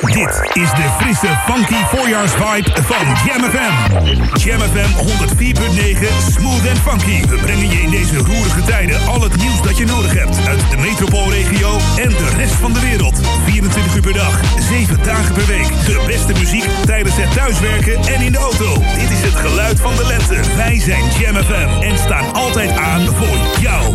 Dit is de frisse, funky voorjaarsvibe van Jam FM. Jam FM 104.9 Smooth and Funky. We brengen je in deze roerige tijden al het nieuws dat je nodig hebt. Uit de metropoolregio en de rest van de wereld. 24 uur per dag, 7 dagen per week. De beste muziek tijdens het thuiswerken en in de auto. Dit is het geluid van de lente. Wij zijn Jam FM en staan altijd aan voor jou.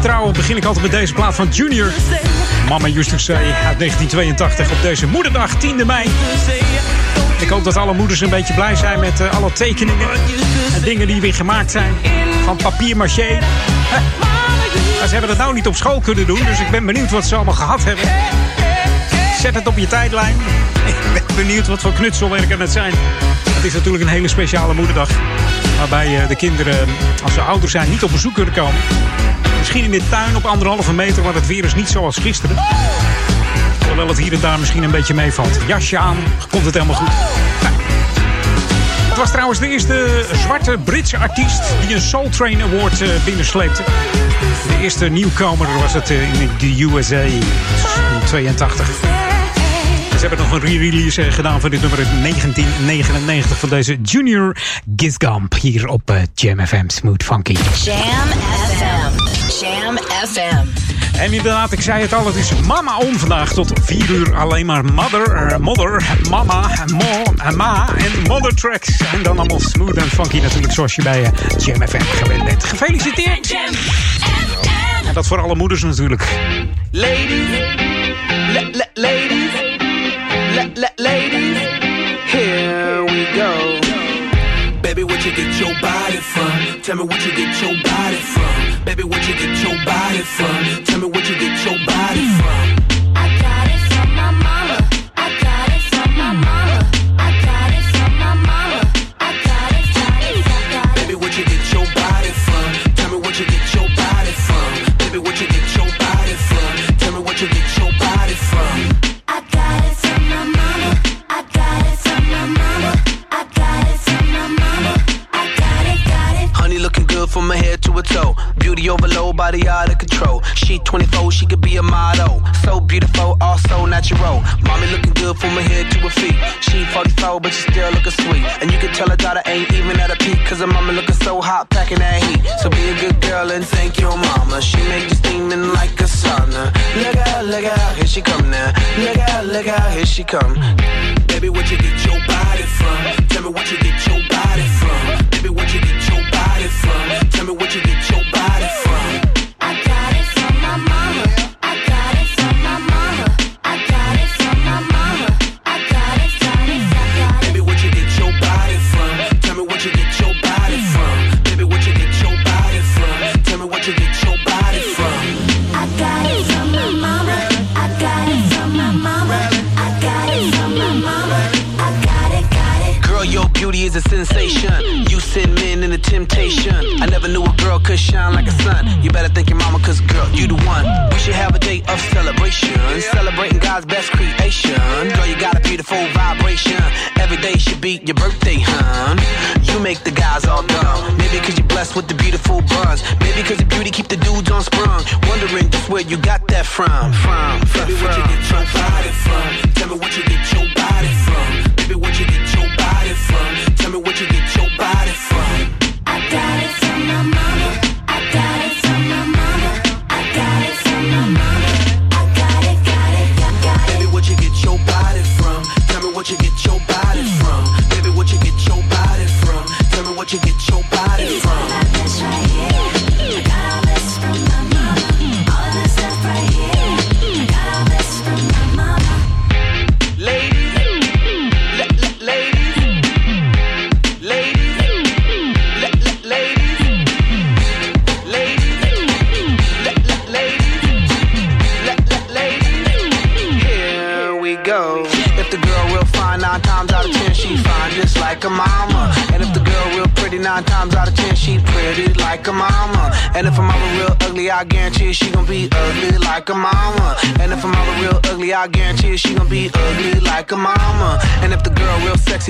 Traditiegetrouw begin ik altijd met deze plaat van Junior. Mama to say uit 1982 op deze moederdag 10 mei. Ik hoop dat alle moeders een beetje blij zijn met uh, alle tekeningen en dingen die weer gemaakt zijn. Van papier maché. Maar ze hebben het nou niet op school kunnen doen, dus ik ben benieuwd wat ze allemaal gehad hebben. Zet het op je tijdlijn. Ik ben benieuwd wat voor knutselwerken het zijn. Het is natuurlijk een hele speciale moederdag. Waarbij de kinderen, als ze ouder zijn, niet op bezoek kunnen komen. Misschien in de tuin op anderhalve meter, maar het weer is niet zoals gisteren. Hoewel het hier en daar misschien een beetje meevalt. Jasje aan, komt het helemaal goed. Het was trouwens de eerste zwarte Britse artiest die een Soul Train Award binnensleepte. De eerste nieuwkomer was het in de USA in 82. Ze hebben nog een re-release gedaan van dit nummer in 1999 van deze Junior Gisgamp hier op Jam FM Smooth Funky. Jam. Jam FM. En inderdaad, ik zei het al, het is mama on vandaag tot 4 uur alleen maar mother, uh, mother, mama, mo, uh, ma en mother tracks. En dan allemaal smooth en funky natuurlijk zoals je bij uh, Jam FM gewend bent. Gefeliciteerd! Jam FM. En dat voor alle moeders natuurlijk. Ladies, ladies, ladies, here we go. Baby, what you get your body from? Tell me what you get your body from. Baby, what you get your body from? Tell me what you get your body from. Good from her head to her feet. She 44, but she still looking sweet. And you can tell her daughter ain't even at a peak. Cause her mama looking so hot, packing that heat. So be a good girl and thank your mama. She make you steaming like a sauna. Look out, look out, here she come now. Look out, look out, here she come.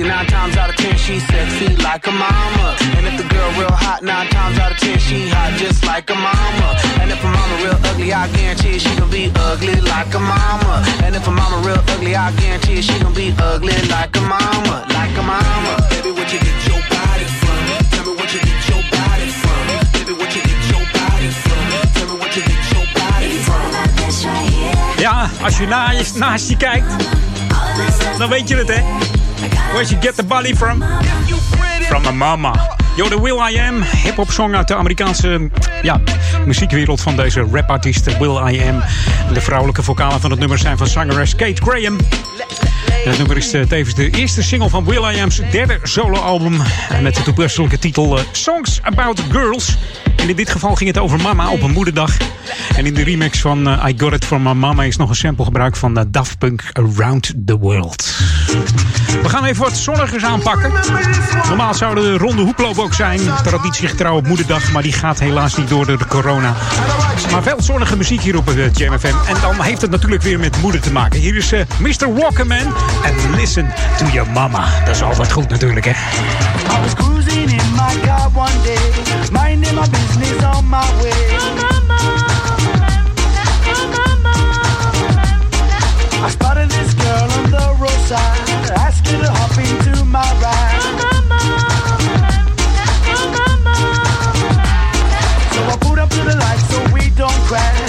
Real sexy, nine times out of ten she sexy like a mama. And if the girl real hot, nine times out of ten she hot just like a mama. And if her mama real ugly, I guarantee she gon' be ugly like a mama. And if her mama real ugly, I guarantee she gon' be ugly like a mama, like a mama. Baby, what you get your body from? Tell me what you get your body from. Baby, what you get your body from? Tell me what you get your body from. Got this right here. Ja, als je na je, naast je kijkt, All of this stuff dan weet je het, hè? Where you get the body from? From my mama. Yo, de Will I Am, hip-hop song uit de Amerikaanse ja, muziekwereld van deze rapartiest Will I Am. De vrouwelijke vocalen van het nummer zijn van zangeres Kate Graham. Het nummer is tevens de eerste single van Will I Am's derde soloalbum. Met de toepasselijke titel eh, Songs About Girls. En in dit geval ging het over mama op een moederdag. En in de remix van eh, I Got It From My Mama is nog een sample gebruikt van eh, Daft Punk Around the World. We gaan even wat zonnigers aanpakken. Normaal zou de ronde hoeploop ook zijn. Traditiegetrouw op moederdag, maar die gaat helaas niet door door de corona. Maar wel zonnige muziek hier op het Jam FM. En dan heeft het natuurlijk weer met moeder te maken. Hier is Mr. Walkerman en Listen to Your Mama. Dat is altijd goed natuurlijk, hè. I was cruising in my car one day, minding my business on my way. I spotted this girl on the roadside, to hop into my ride. So I pulled up to the light so we don't crash.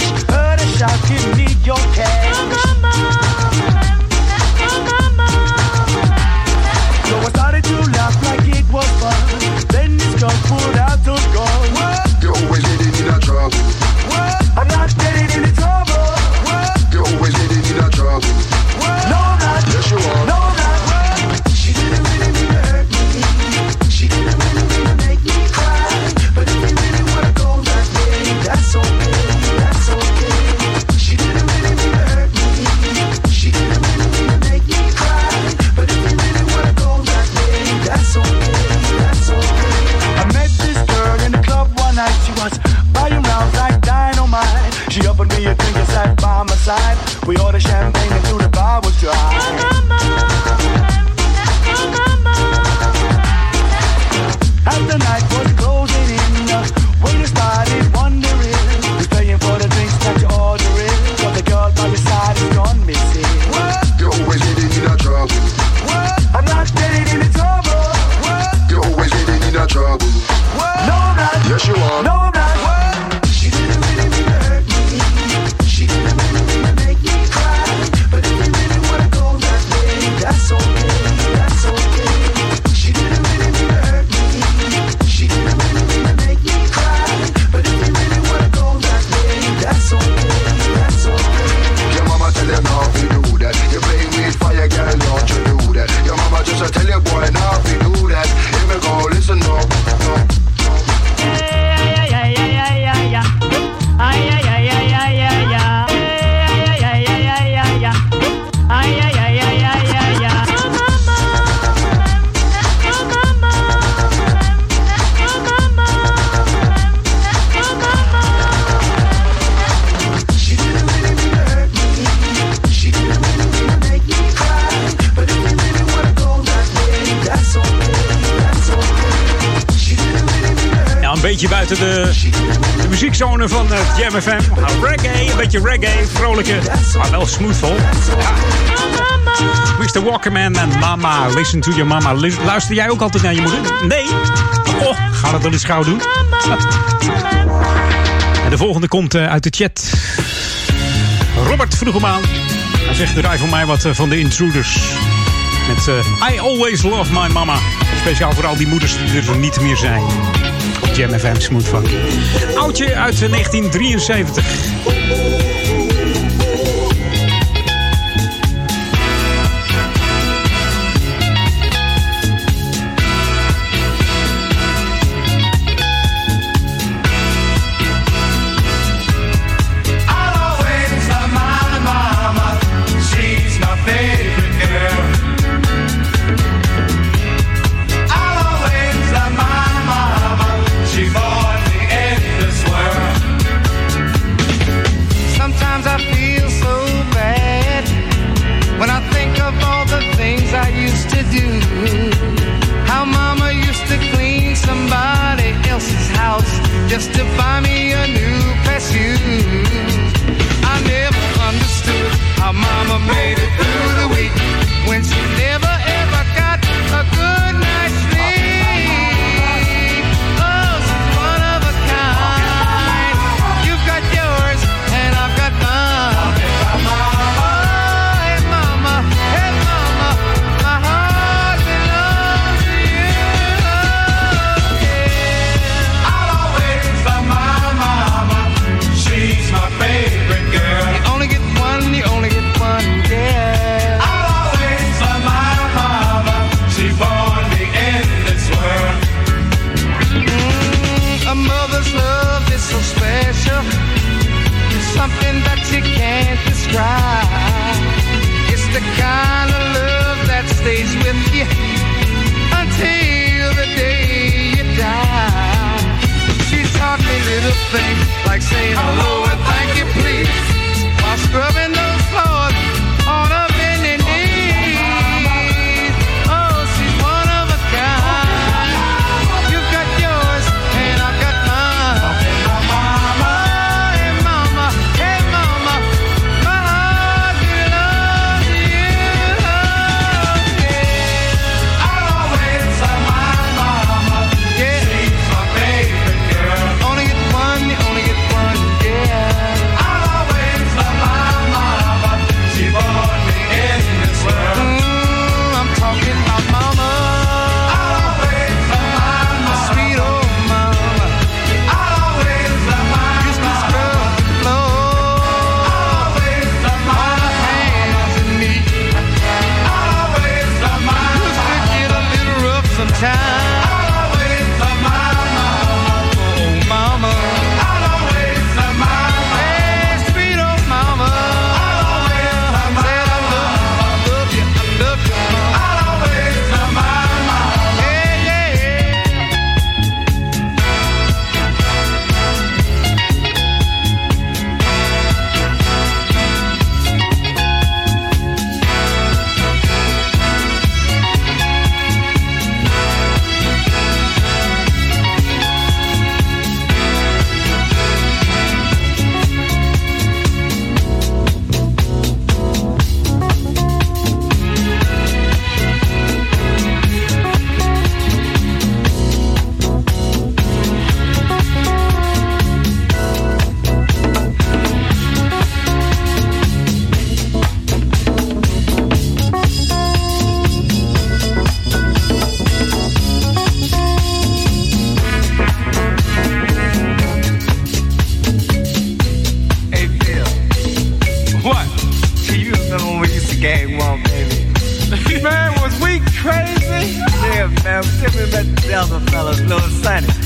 Sat by my side. We ordered champagne until the bar was dry. De, de muziekzone van het Jam FM. Nou, reggae, een beetje reggae, vrolijke, maar wel smoothvol. Ja. Mr. Walkerman en Mama, listen to your mama. Lu- Luister jij ook altijd naar je moeder? Nee? Oh, ga dat wel eens gauw doen. En de volgende komt eh, uit de chat. Robert vroeg hem aan. Hij zegt, draai voor mij wat eh, van de Intruders. Met eh, I Always Love My Mama. Speciaal voor al die moeders die er niet meer zijn. Jam FM Smooth Funk. Oudje uit eh, 1973.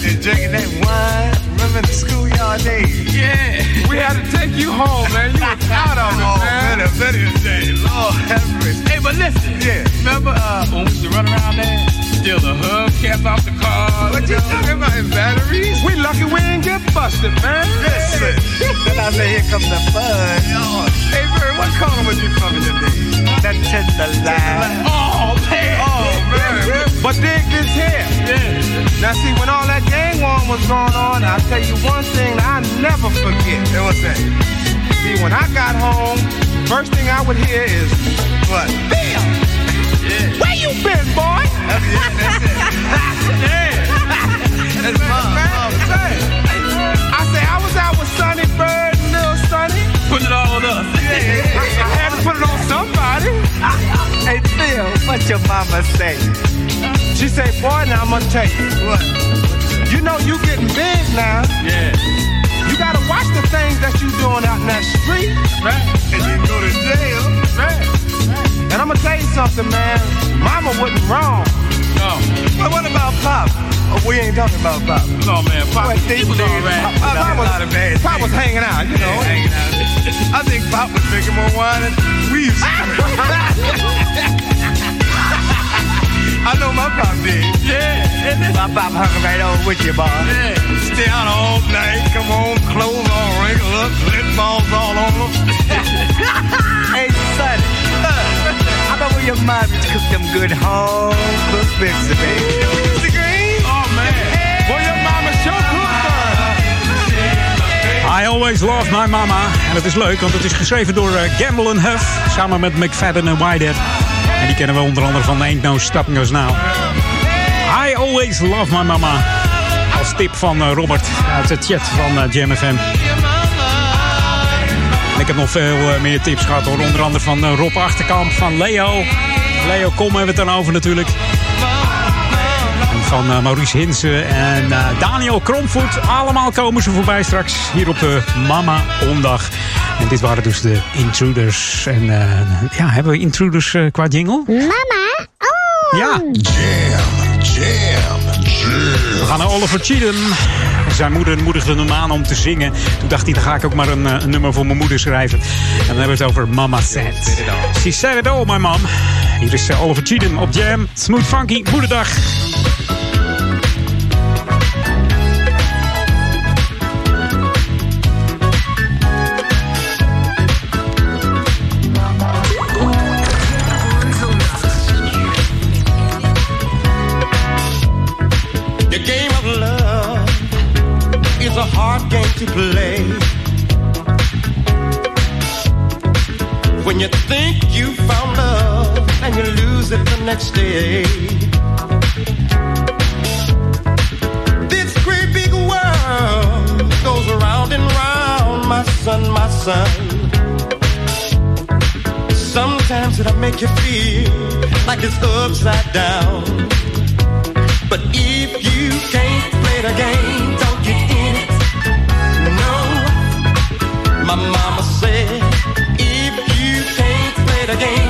And drinking that wine. Remember the schoolyard days? Yeah. We had to take you home, man. You was out of it, Oh, man. better, better days. Lord have mercy. Hey, but listen. Yeah. Remember uh, when we used to run around there? Steal the hubcaps off the car. What you talking about in batteries? We lucky we ain't get busted, man. Listen. then I say, here comes the fun. Hey, Bird, what corner was you from in the day? That tender line. Oh, man. Oh, man. But dig this here. Yeah. Now, see, when all that gang war was going on, I'll tell you one thing I never forget. It was that? See, when I got home, first thing I would hear is, what? Bill! Yeah. Where you been, boy? That's it. That's it. yeah. That's mom. Man, mom. say, I say, I was out with Sonny Bird and Lil Sonny. Put it all on us. I, I had to put it on somebody. hey, Phil, what your mama say? She say, boy, now I'm gonna tell you. What? You know you getting big now. Yeah. You gotta watch the things that you doing out in that street. Right. And you go to jail. Right. And I'm gonna tell you something, man. Mama wasn't wrong. No. But what about Pop? Oh, we ain't talking about Pop. No, man. Pop, Well, he was all right. Pop, Pop was, a lot of bad Pop was hanging out, you know. hanging out. I think Pop was drinking more wine than we used to. I know my Pop did. Yeah. And My Pop hung right on with you, boy. yeah. Stay out all night. Come on, clothes all wrinkled up, lip balls all on them. Hey, son. Uh, I bet when your mom used to cook them good home cooked pizza, baby. I Always Love My Mama. En dat is leuk, want het is geschreven door uh, Gamble Huff. Samen met McFadden en Whitehead. En die kennen we onder andere van Ain't No Stopping Us Now. I Always Love My Mama. Als tip van eh, Robert uit de chat van uh, Jam FM. En ik heb nog veel eh, meer tips gehad hoor. Onder andere van eh, Rob Achterkamp, van Leo. Leo Kom hebben we het dan over natuurlijk. Van eh, Maurice Hinsen en eh, Daniel Kromvoet. Allemaal komen ze voorbij straks hier op de Mama Ondag. En dit waren dus de Intruders. En eh, ja, hebben we Intruders eh, qua jingle? Mama. Oh. Ja. Jam, jam, We gaan naar Oliver Cheatham. Zijn moeder moedigde hem aan om te zingen. Toen dacht hij, dan ga ik ook maar een, eh, een nummer voor mijn moeder schrijven. En dan hebben we het over Mama Said. She said it all, my mom. Hier is Oliver Cheatham op Jam. Smooth Funky, moederdag. To play. When you think you found love and you lose it the next day. This great big world goes around and round, my son, my son. Sometimes it'll make you feel like it's upside down. But if you can't play the game, my mama said, if you can't play the game,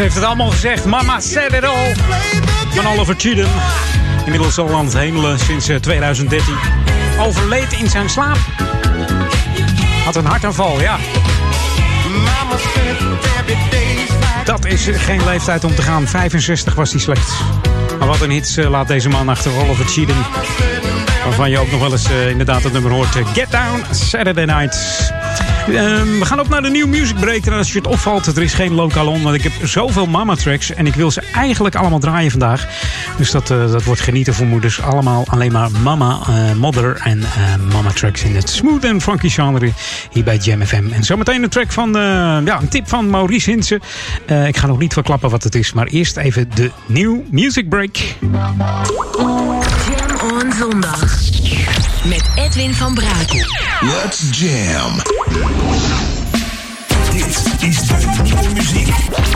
heeft het allemaal gezegd. Mama said it all. Van Oliver Cheatham. Inmiddels al aan hemelen sinds eh, 2013. Overleed in zijn slaap. Had een hartaanval, ja. Dat is eh, geen leeftijd om te gaan. 65 was hij slechts. Maar wat een hits eh, laat deze man achter Oliver Cheatham. Waarvan je ook nog wel eens eh, inderdaad het nummer hoort. eh, Get Down, Saturday Night. Ehm, we gaan op naar de nieuwe music break. En als je het opvalt, er is geen lokaal on. Want ik heb zoveel mama tracks. En ik wil ze eigenlijk allemaal draaien vandaag. Dus dat, eh, dat wordt genieten voor moeders. Allemaal alleen maar mama, eh, mother en eh, mama tracks in het smooth en funky genre. Hier bij Jam FM. En zometeen een track van, ja, een tip van Maurice Hinsen. Ik ga nog niet verklappen wat het is. Maar eerst even de nieuwe music break. Jam on zondag. Met Edwin van Brakel. Let's jam. Dit is de nieuwe muziek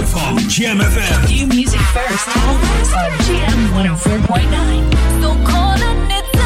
van Jam FM. New music first, always on Jam 104.9. So calling it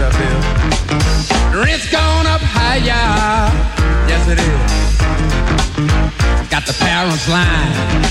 it up. Rent's gone up higher. Yes, it is. Got the parents line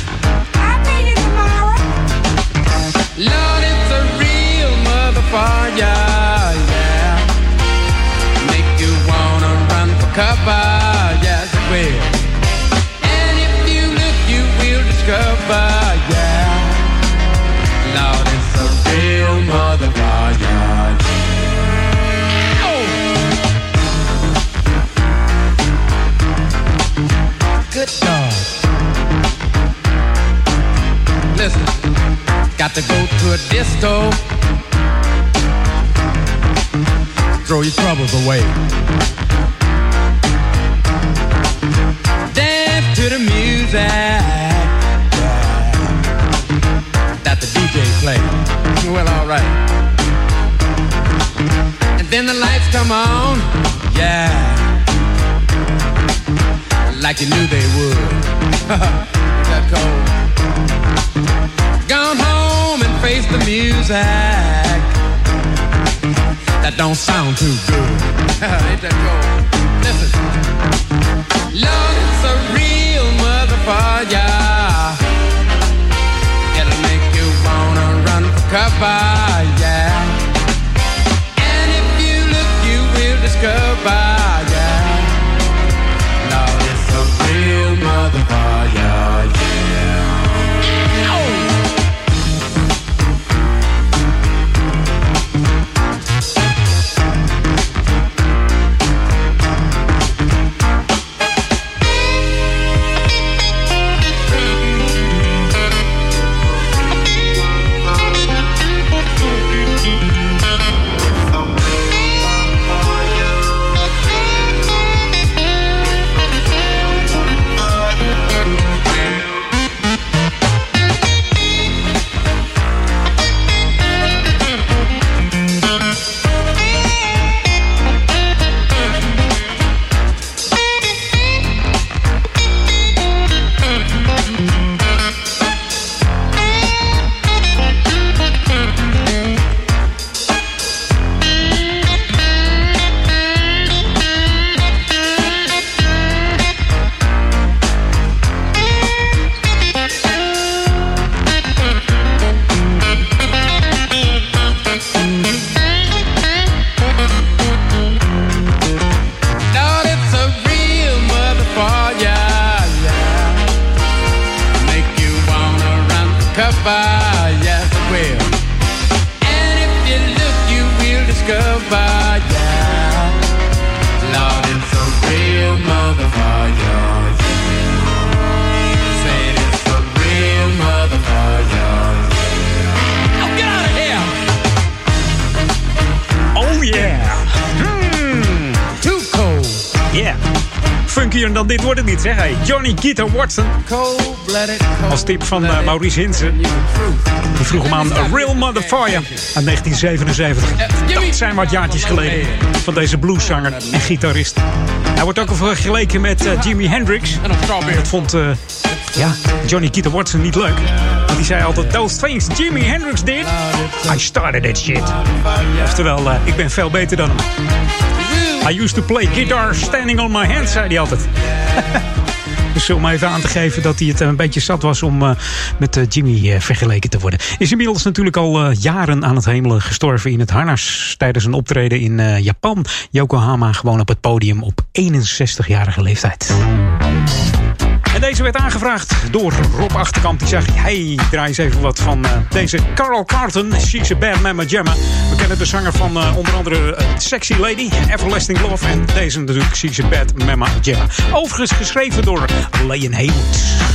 got to go to a disco. Throw your troubles away. Dance to the music that the DJ play. Well, all right. And then the lights come on. Yeah like you knew they would. that cold. Gone home face the music. That don't sound too good. Ain't that cold? Listen. Lord, it's a real motherfucker. It'll make you wanna run for cover, yeah. Hey, Johnny Guitar Watson. Als tip van eh, Maurice Hinsen. Die vroeg hem aan A Real Motherfucker uit 1977. Dat zijn wat jaartjes geleden van deze blueszanger en gitarist. Hij wordt ook al vergeleken met eh, Jimi Hendrix. Dat vond eh, ja, Johnny Guitar Watson niet leuk. Want die zei altijd, those things Jimi Hendrix did, I started that shit. Oftewel, ik ben veel beter dan hem. I used to play guitar standing on my hands, zei hij altijd. Om even aan te geven dat hij het een beetje zat was om eh, met eh, Jimmy eh, vergeleken te worden. Is inmiddels natuurlijk al eh, jaren aan het hemelen gestorven in het harnas. Tijdens een optreden in eh, Japan. Yokohama gewoon op het podium op 61-jarige leeftijd. Deze werd aangevraagd door Rob Achterkamp. Die zegt, hey, draai eens even wat van eh, deze Carl Carlton. She's a Bad Mama Jamma. We kennen de zanger van eh, onder andere eh, Sexy Lady, Everlasting Love. En deze natuurlijk, She's a Bad Mama Jamma. Overigens geschreven door Leon Haywood.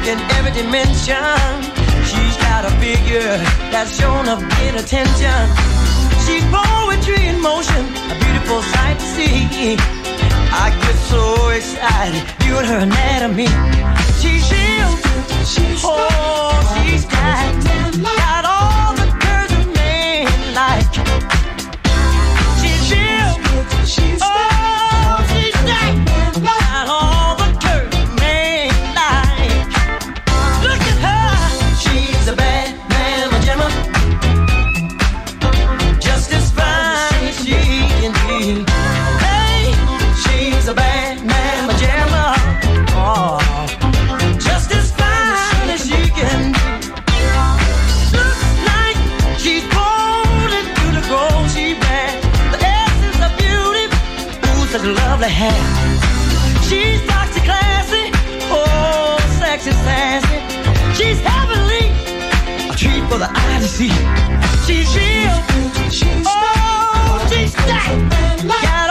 Perfect in every dimension. She's got a figure that's shown up get attention. She's poetry in motion, a beautiful sight to see. I get so excited viewing her anatomy. She's real, she's oh, she's got, got all the curves a man like. She's real, she's oh, lovely hair. She's foxy classy, oh, sexy sassy. She's heavenly, a treat for the eye to see. She's real, oh, she's stacked.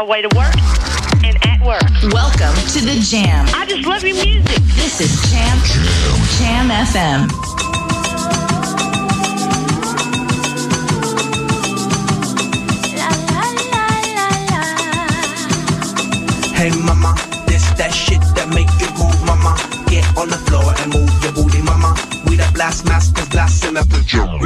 My way to work, and at work. Welcome to the Jam. I just love your music. This is Jam Jam FM. Hey mama, this that shit that make you move, mama. Get on the floor and move your booty, mama. We the blast masters blasting up the drum.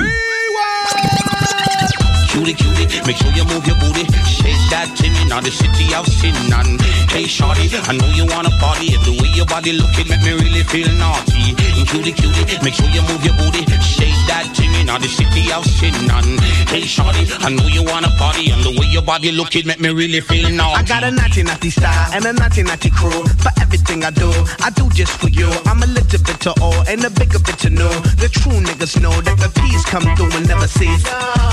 Cutie, cutie, make sure you move your booty. Shake that thing in the city of sin. And hey, shorty, I know you wanna party. And the way your body looking make me really feel naughty. Cutie, cutie, make sure you move your booty. Shake that thing in the city of sin. And hey, shorty, I know you wanna party. And the way your body looking make me really feel naughty. I got a naughty naughty style and a naughty naughty crew. For everything I do, I do just for you. I'm a little bit to all and a bigger bit to know. The true niggas know that the peace come through and never cease.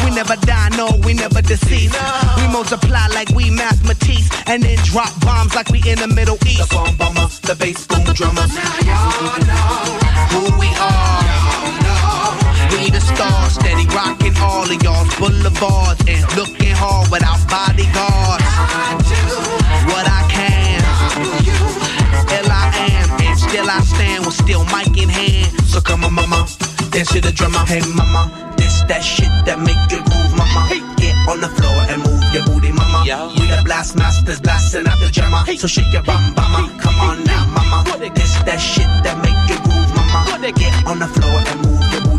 We never die, no, we never deceive. We multiply like we mathematics and then drop bombs like we in the Middle East. The bomb bomber, the bass boom drummer. Now y'all know who we are. We the stars, steady rocking all of y'all's boulevards and looking hard without bodyguards. What I can, ill I am, and still I stand with still mic in hand. So come on, mama, dance to the drummer. Hey, mama, this that shit that make you groove, mama. Get on the floor and move your booty, mama. We the blast masters blasting out the jammer. So shake your bum, mama. Come on now, mama. This that shit that make you groove, mama. Get on the floor and move your booty,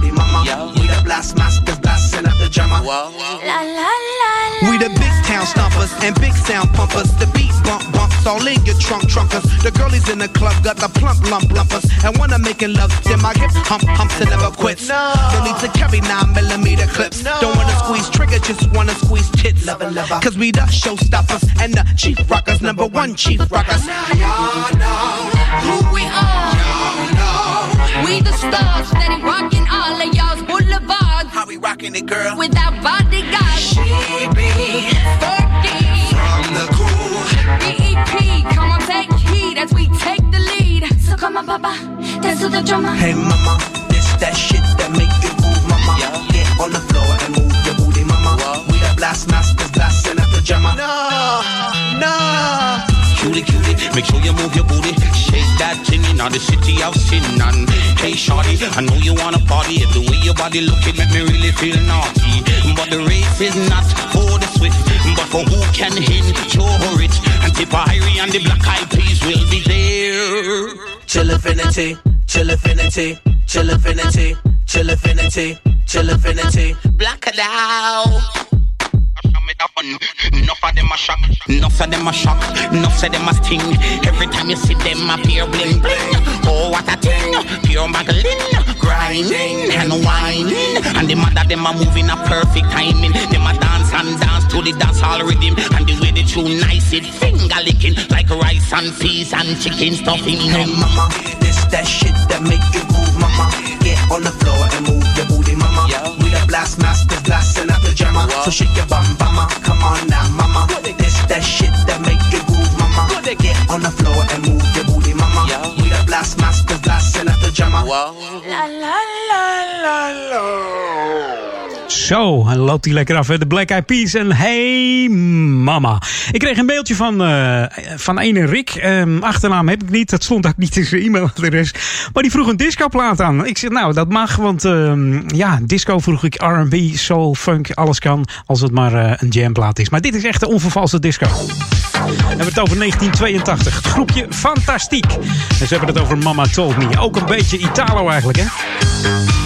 Yo. We the blast masters blasting up the drama. Whoa. Whoa. La la la. la. We the big town stompers and big sound pumpers. The beat bump bumps all in your trunk trunkers. The girlies in the club got the plump lump lumpers. And when I'm making love, then my hips hump humps and never quits. No. need to carry nine millimeter clips. No. Don't wanna squeeze trigger, just wanna squeeze tits. Cause we the showstoppers and the chief rockers, number one chief rockers. Now y'all know who we are. Y'all know We the stars, steady rocking all of y'all's boulevards. How we rocking it, girl? Without bodyguards. She be from the cool. BEP, come on, take heed as we take the lead. So come on, papa, dance to the drummer. Hey mama, this that shit that make you move, mama. Get on the floor and move your booty, mama. We the blast masters, blasting up the jammer. No, no. Cutie, cutie, make sure you move your booty. Shake that thing in the city of sin. And hey, shorty, I know you wanna party. The way your body looking make me really feel naughty. But the race is not for the swift, but for who can endure it. And Tipperary and the black eyed peas will be there. Chill affinity, chill affinity, chill affinity, chill affinity, chill affinity. Black it out. Enough of them a shock, enough of them a shock, enough of them a sting. Every time you see them appear bling bling. Oh what a thing, pure Magdalene, grinding and whining. And the mother them a moving a perfect timing. Them a dance and dance to the dance hall rhythm. And the way the tune nice it finger licking like rice and peas and chicken stuffing. Hey mama, this that shit that make you move, mama. Get on the floor and move your booty, mama. We the blast masters, blasting out the jammer. So shake your bum, mama. Come on now, mama. This that shit that make you move, mama. Get on the floor and move your booty, mama. We the blast masters, blasting out the jammer. La la la la la. Zo, en loopt hij lekker af. De Black Eyed Peas en Hey Mama. Ik kreeg een mailtje van, eh van ene Rick. Ehm, achternaam heb ik niet. Dat stond ook niet in zijn e-mailadres. Maar die vroeg een discoplaat aan. Ik zeg, nou, dat mag. Want ehm, ja, disco vroeg ik R&B, soul, funk, alles kan. Als het maar eh, een jamplaat is. Maar dit is echt een onvervalste disco. We hebben het over 1982. Het groepje Fantastiek. En ze hebben het over Mama Told Me. Ook een beetje Italo eigenlijk, hè?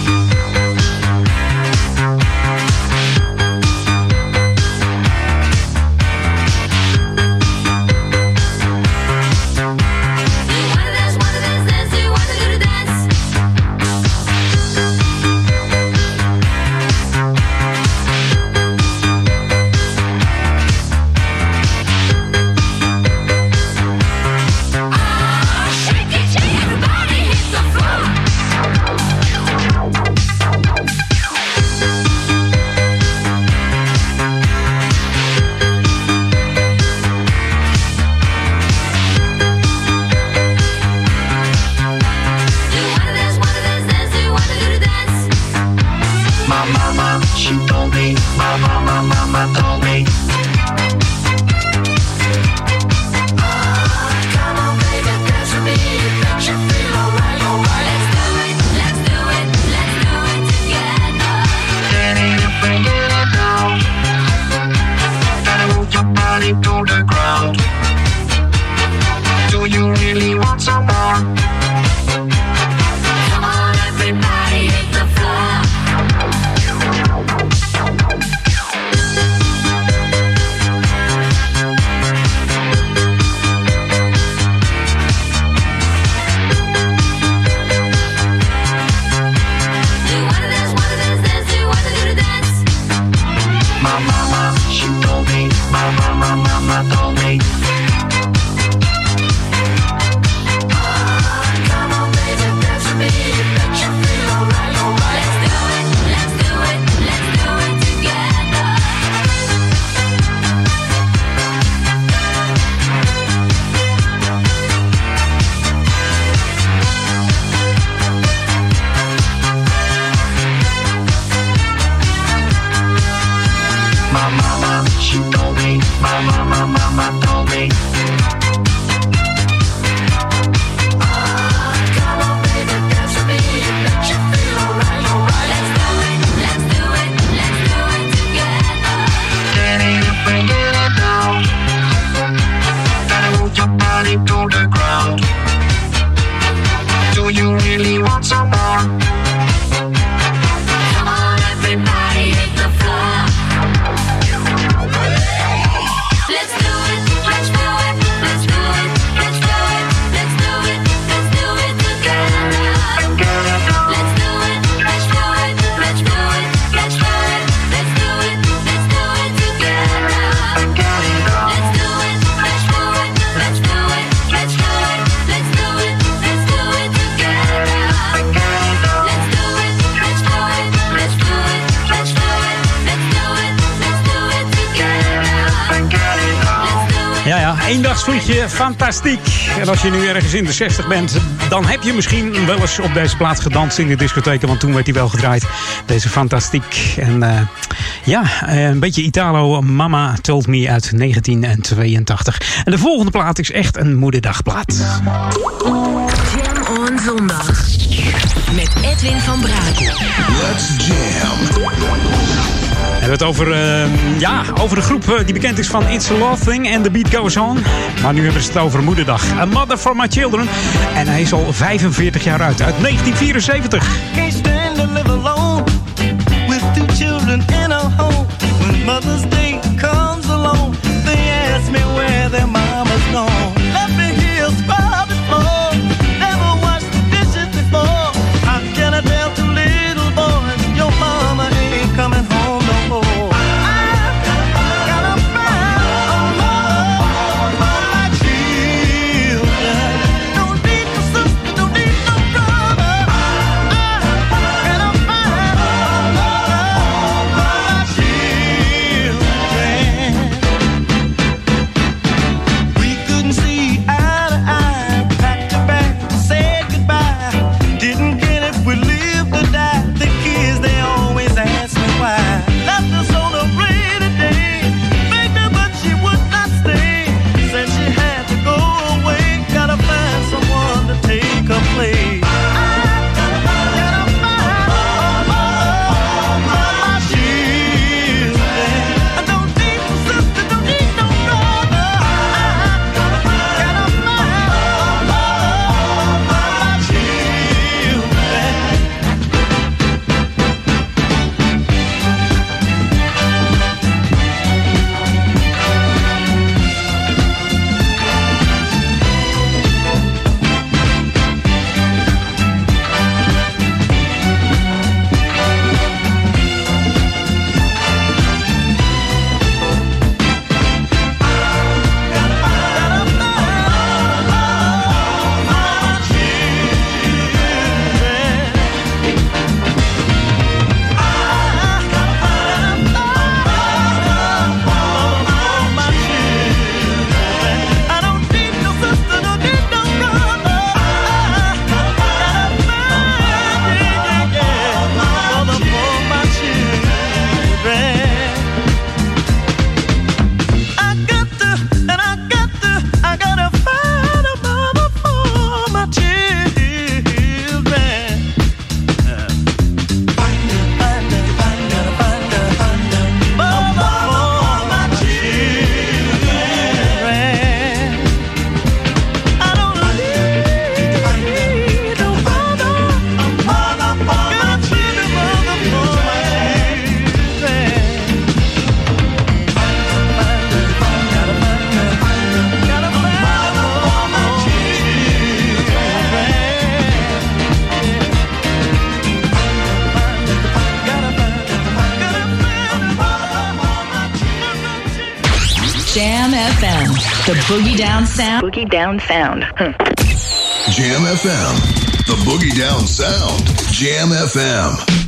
En als je nu ergens in de 60 bent, dan heb je misschien wel eens op deze plaats gedanst in de discotheken. Want toen werd hij wel gedraaid. Deze fantastiek. En eh, ja, eh, een beetje Italo. Mama Told Me uit 1982. En de volgende plaat is echt een moederdagplaat. Jam on zondag. Met Edwin van Brakel. Let's jam. Hebben het over, eh, ja, over de groep eh, die bekend is van It's a Love Thing en The Beat Goes On. Maar nu hebben ze het over Moederdag. A Mother for My Children. En hij is al 45 jaar uit, uit 1974. Can't stand to live alone with two children Mother's Boogie Down Sound. Boogie Down Sound. Hmm. Jam FM. The Boogie Down Sound. Jam FM.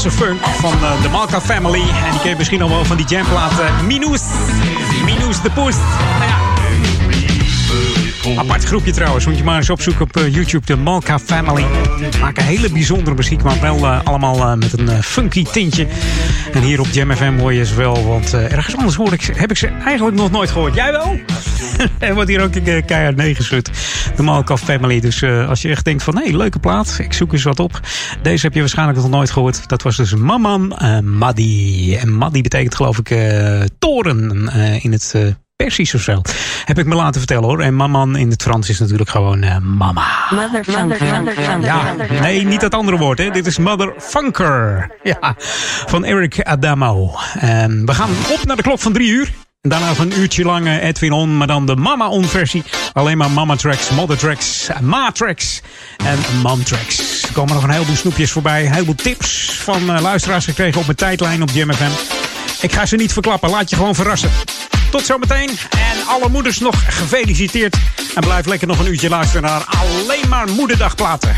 Franse funk van eh, de Malka Family. En die ken je misschien al wel van die jamplaat uh, Minus. Minus de Poest. Nou. Apart groepje trouwens. Moet je maar eens opzoeken op eh, YouTube. De Malka Family. Maken hele bijzondere muziek. Maar wel eh, allemaal eh, met een eh, funky tintje. En hier op Jam FM hoor je ze wel. Want eh, ergens anders hoor ik, heb ik ze eigenlijk nog nooit gehoord. Jij wel? er wordt hier ook keihard neergeschud. De Malka Family. Dus eh, als je echt denkt van... Hé, hey, leuke plaat. Ik zoek eens wat op. Deze heb je waarschijnlijk nog nooit gehoord. Dat was dus Maman eh Maddi. En Maddi betekent geloof ik eh, toren eh, in het... eh, Persisch of zo. Heb ik me laten vertellen hoor. En maman in het Frans is natuurlijk gewoon eh, mama. Ja, nee, niet dat andere woord. Hè. Dit is Motherfunker. Ja, van Eric Adamo. En we gaan op naar de klok van drie uur. Daarna nog een uurtje lang Edwin On, maar dan de Mama On versie. Alleen maar Mama Tracks, Mother Tracks, Ma Tracks en Mom Tracks. Er komen nog een heleboel snoepjes voorbij. Een heleboel tips van eh, luisteraars gekregen op mijn tijdlijn op Jam FM. Ik ga ze niet verklappen, laat je gewoon verrassen. Tot zometeen. En alle moeders nog gefeliciteerd. En blijf lekker nog een uurtje luisteren naar alleen maar moederdagplaten.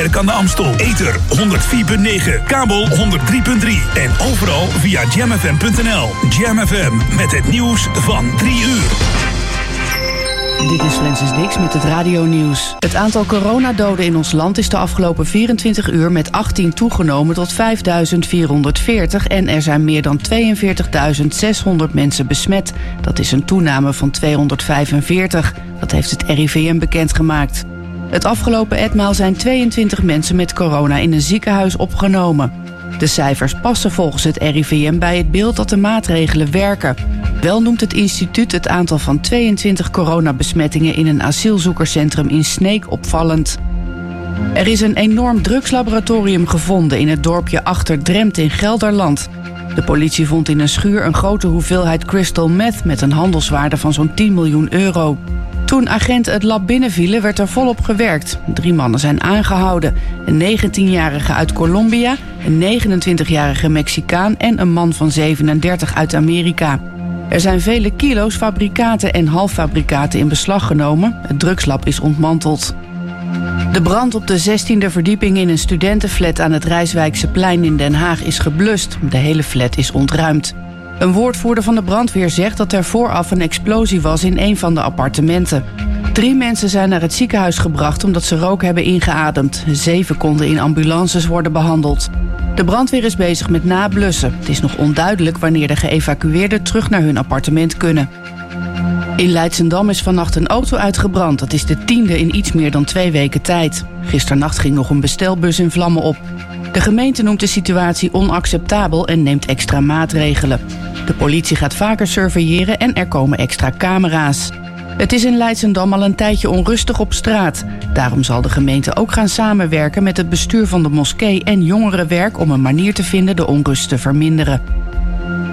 Kerk aan de Amstel. Ether 104.9, kabel 103.3 en overal via jamfm.nl. Jam FM met het nieuws van 3 uur. Dit is Francis Dix met het radio-nieuws. Het aantal coronadoden in ons land is de afgelopen 24 uur met 18 toegenomen tot 5.440 en er zijn meer dan 42.600 mensen besmet. Dat is een toename van 245. Dat heeft het RIVM bekendgemaakt. Het afgelopen etmaal zijn 22 mensen met corona in een ziekenhuis opgenomen. De cijfers passen volgens het RIVM bij het beeld dat de maatregelen werken. Wel noemt het instituut het aantal van 22 coronabesmettingen in een asielzoekerscentrum in Sneek opvallend. Er is een enorm drugslaboratorium gevonden in het dorpje Achter Dremt in Gelderland. De politie vond in een schuur een grote hoeveelheid crystal meth met een handelswaarde van zo'n 10 miljoen euro. Toen agenten het lab binnenvielen, werd er volop gewerkt. Drie mannen zijn aangehouden: een 19-jarige uit Colombia, een 29-jarige Mexicaan en een man van 37 uit Amerika. Er zijn vele kilo's fabrikaten en halffabrikaten in beslag genomen. Het drugslab is ontmanteld. De brand op de 16e verdieping in een studentenflat aan het Rijswijkse plein in Den Haag is geblust. De hele flat is ontruimd. Een woordvoerder van de brandweer zegt dat er vooraf een explosie was in een van de appartementen. Drie mensen zijn naar het ziekenhuis gebracht omdat ze rook hebben ingeademd. Zeven konden in ambulances worden behandeld. De brandweer is bezig met nablussen. Het is nog onduidelijk wanneer de geëvacueerden terug naar hun appartement kunnen. In Leidsendam is vannacht een auto uitgebrand. Dat is de tiende in iets meer dan twee weken tijd. Gisternacht ging nog een bestelbus in vlammen op. De gemeente noemt de situatie onacceptabel en neemt extra maatregelen. De politie gaat vaker surveilleren en er komen extra camera's. Het is in Leidsendam al een tijdje onrustig op straat. Daarom zal de gemeente ook gaan samenwerken met het bestuur van de moskee en jongerenwerk om een manier te vinden de onrust te verminderen.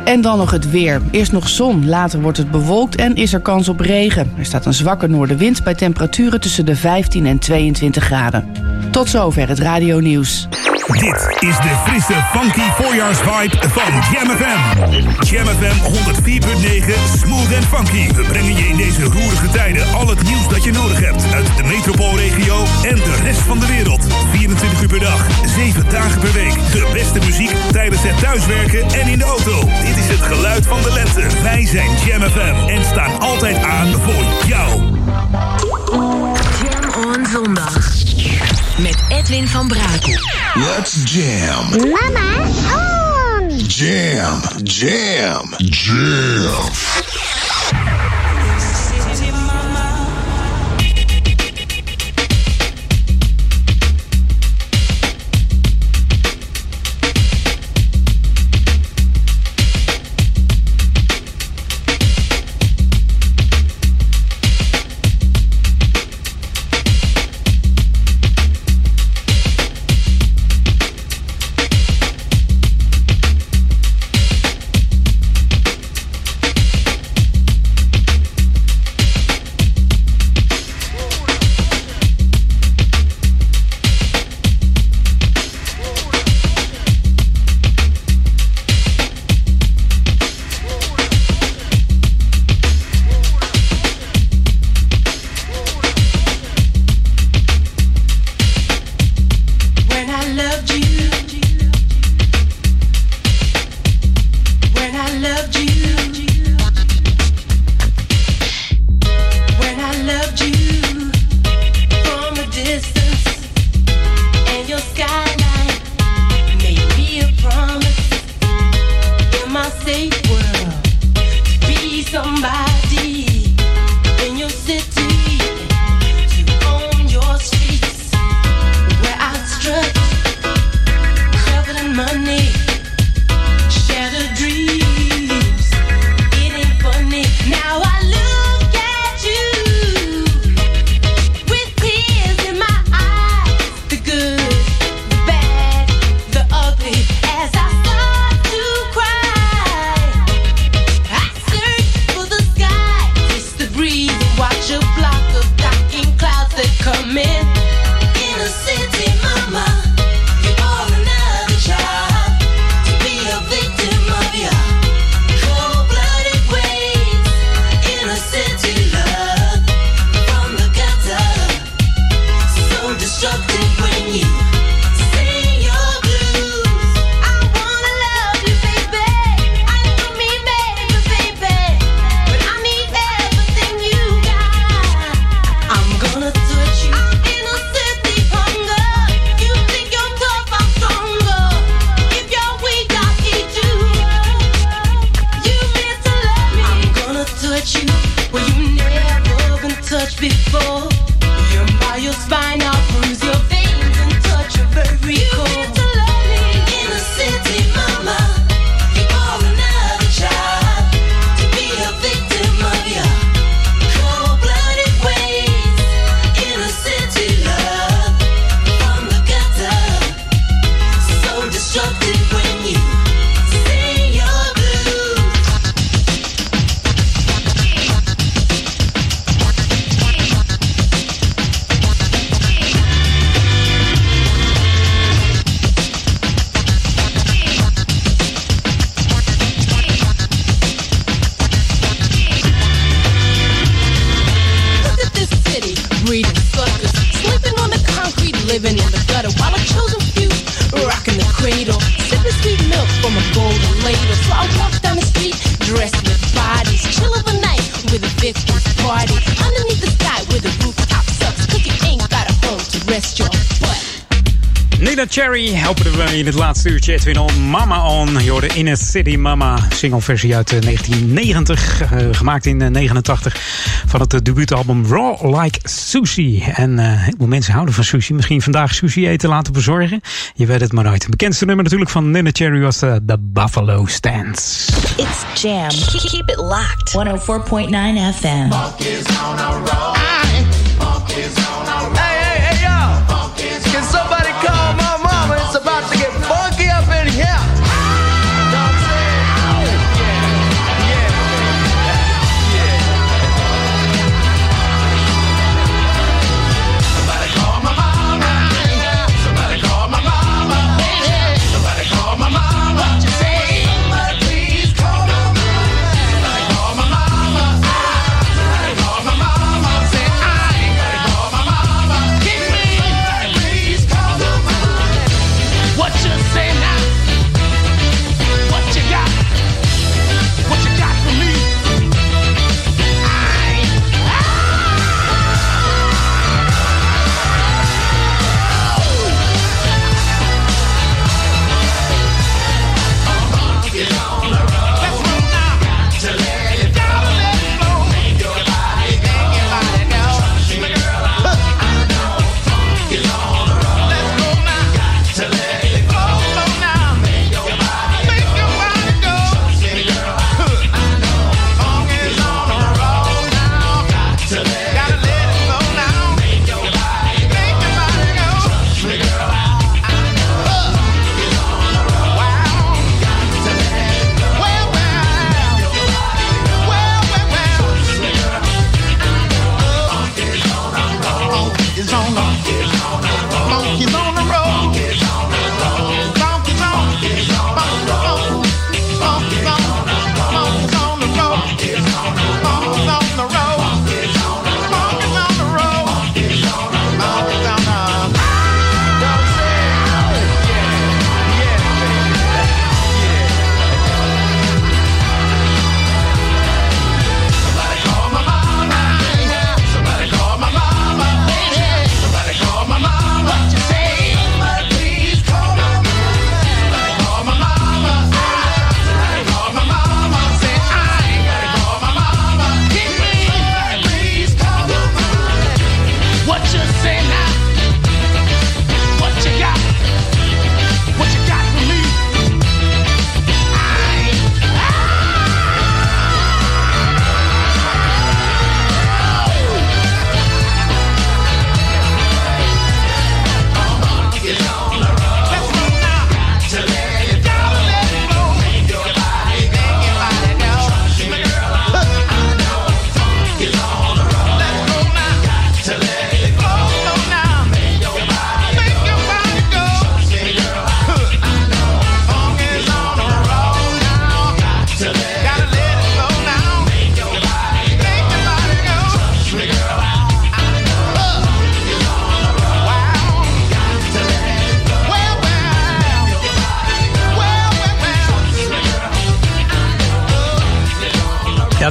En dan nog het weer. Eerst nog zon, later wordt het bewolkt en is er kans op regen. Er staat een zwakke noordenwind bij temperaturen tussen de 15 en 22 graden. Tot zover het radio-nieuws. Dit is de frisse, funky voorjaarsvibe van Jam FM. Jam FM 104.9, smooth en funky. We brengen je in deze roerige tijden al het nieuws dat je nodig hebt. Uit de metropoolregio en de rest van de wereld. 24 uur per dag, 7 dagen per week. De beste muziek tijdens het thuiswerken en in de auto. Dit is het geluid van de lente. Wij zijn Jam FM en staan altijd aan voor jou. Jam on zondag. Met Edwin van Brakel. Let's jam. Mama, on! Jam. Jam. Jam. Party, underneath the sky where the rooftop sucks, 'cause ain't got a home to rest your. Nina Cherry openen we in het laatste uurtje. Edwin on Mama on. Je hoorde In a City Mama. Singleversie uit eh, 1990. eh, gemaakt in eh, 89. Van het eh, debuutalbum Raw Like Sushi. En eh, heel veel mensen houden van sushi. Misschien vandaag sushi eten laten bezorgen. Je weet het maar nooit. Het bekendste nummer natuurlijk van Nina Cherry was eh, The Buffalo Stance. It's Jam. Keep it locked. 104.9 FM. Hey,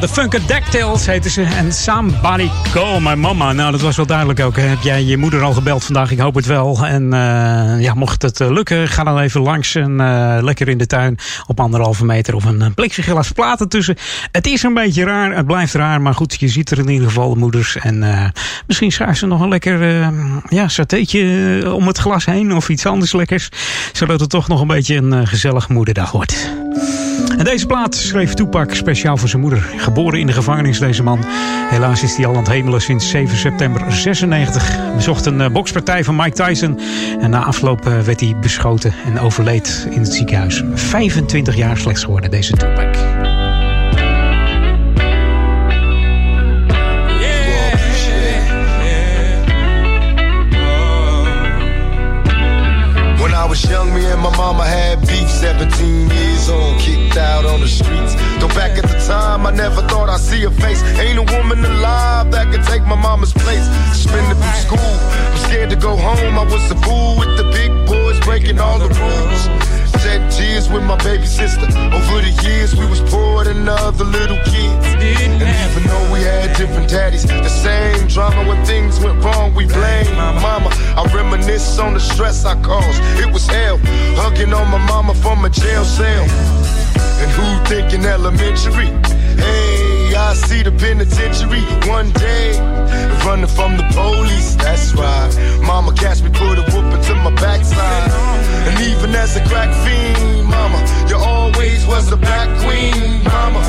de Funkadactyls heten ze. En Somebody Call My Mama. Nou, dat was wel duidelijk ook. Heb jij je moeder al gebeld vandaag? Ik hoop het wel. En eh, ja, mocht het eh, lukken, ga dan even langs. En eh, lekker in de tuin op anderhalve meter. Of een plexiglas platen tussen. Het is een beetje raar. Het blijft raar. Maar goed, je ziet er in ieder geval de moeders. En misschien schuift ze nog een lekker ja, satéetje om het glas heen. Of iets anders lekkers. Zodat het toch nog een beetje een gezellige moederdag wordt. En deze plaat schreef Toepak speciaal voor zijn moeder. Geboren in de gevangenis, deze man. Helaas is hij al aan het hemelen sinds 7 september 96. Bezocht een eh, bokspartij van Mike Tyson. En na afloop eh, werd hij beschoten en overleed in het ziekenhuis. 25 jaar slechts geworden, deze Toepak. Young, me and my mama had beef. 17 years old, kicked out on the streets. Though back at the time, I never thought I'd see her face. Ain't a woman alive that could take my mama's place. Suspended from school, I'm scared to go home. I was a fool with the big boys breaking all the rules. Shed tears with my baby sister. Over the years, we was poor than other little kids. And even though we had different daddies, the same drama when things went wrong, we blame my mama. I reminisce on the stress I caused. It was hell, hugging on my mama from a jail cell. And who thinking elementary? Hey, I see the penitentiary one day. Running from the police, that's right. Mama catch me, put a whooping to my backside. And even as a crack fiend, mama, you always was the black queen, mama.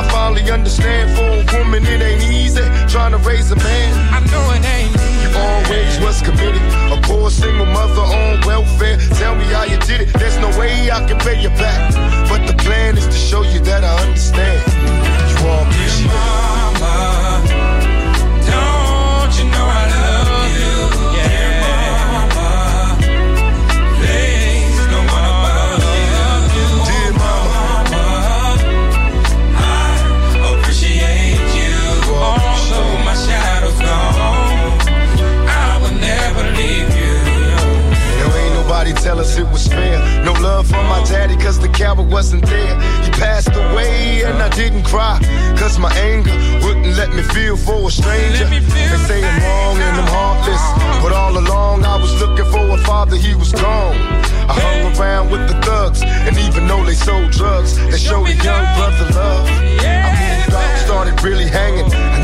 I finally understand for a woman it ain't easy trying to raise a man. I know it ain't. You always was committed. A poor single mother on welfare. Tell me how you did it. There's no way I can pay you back. But the plan is to show you that I understand walk this shit. Was fair. No love from my daddy cause the coward wasn't there. He passed away and I didn't cry. Cause my anger wouldn't let me feel for a stranger. They say I'm wrong and I'm heartless. But all along I was looking for a father, he was gone. I hung around with the thugs, and even though they sold drugs, they showed a young brother love. I moved out, started really hanging. I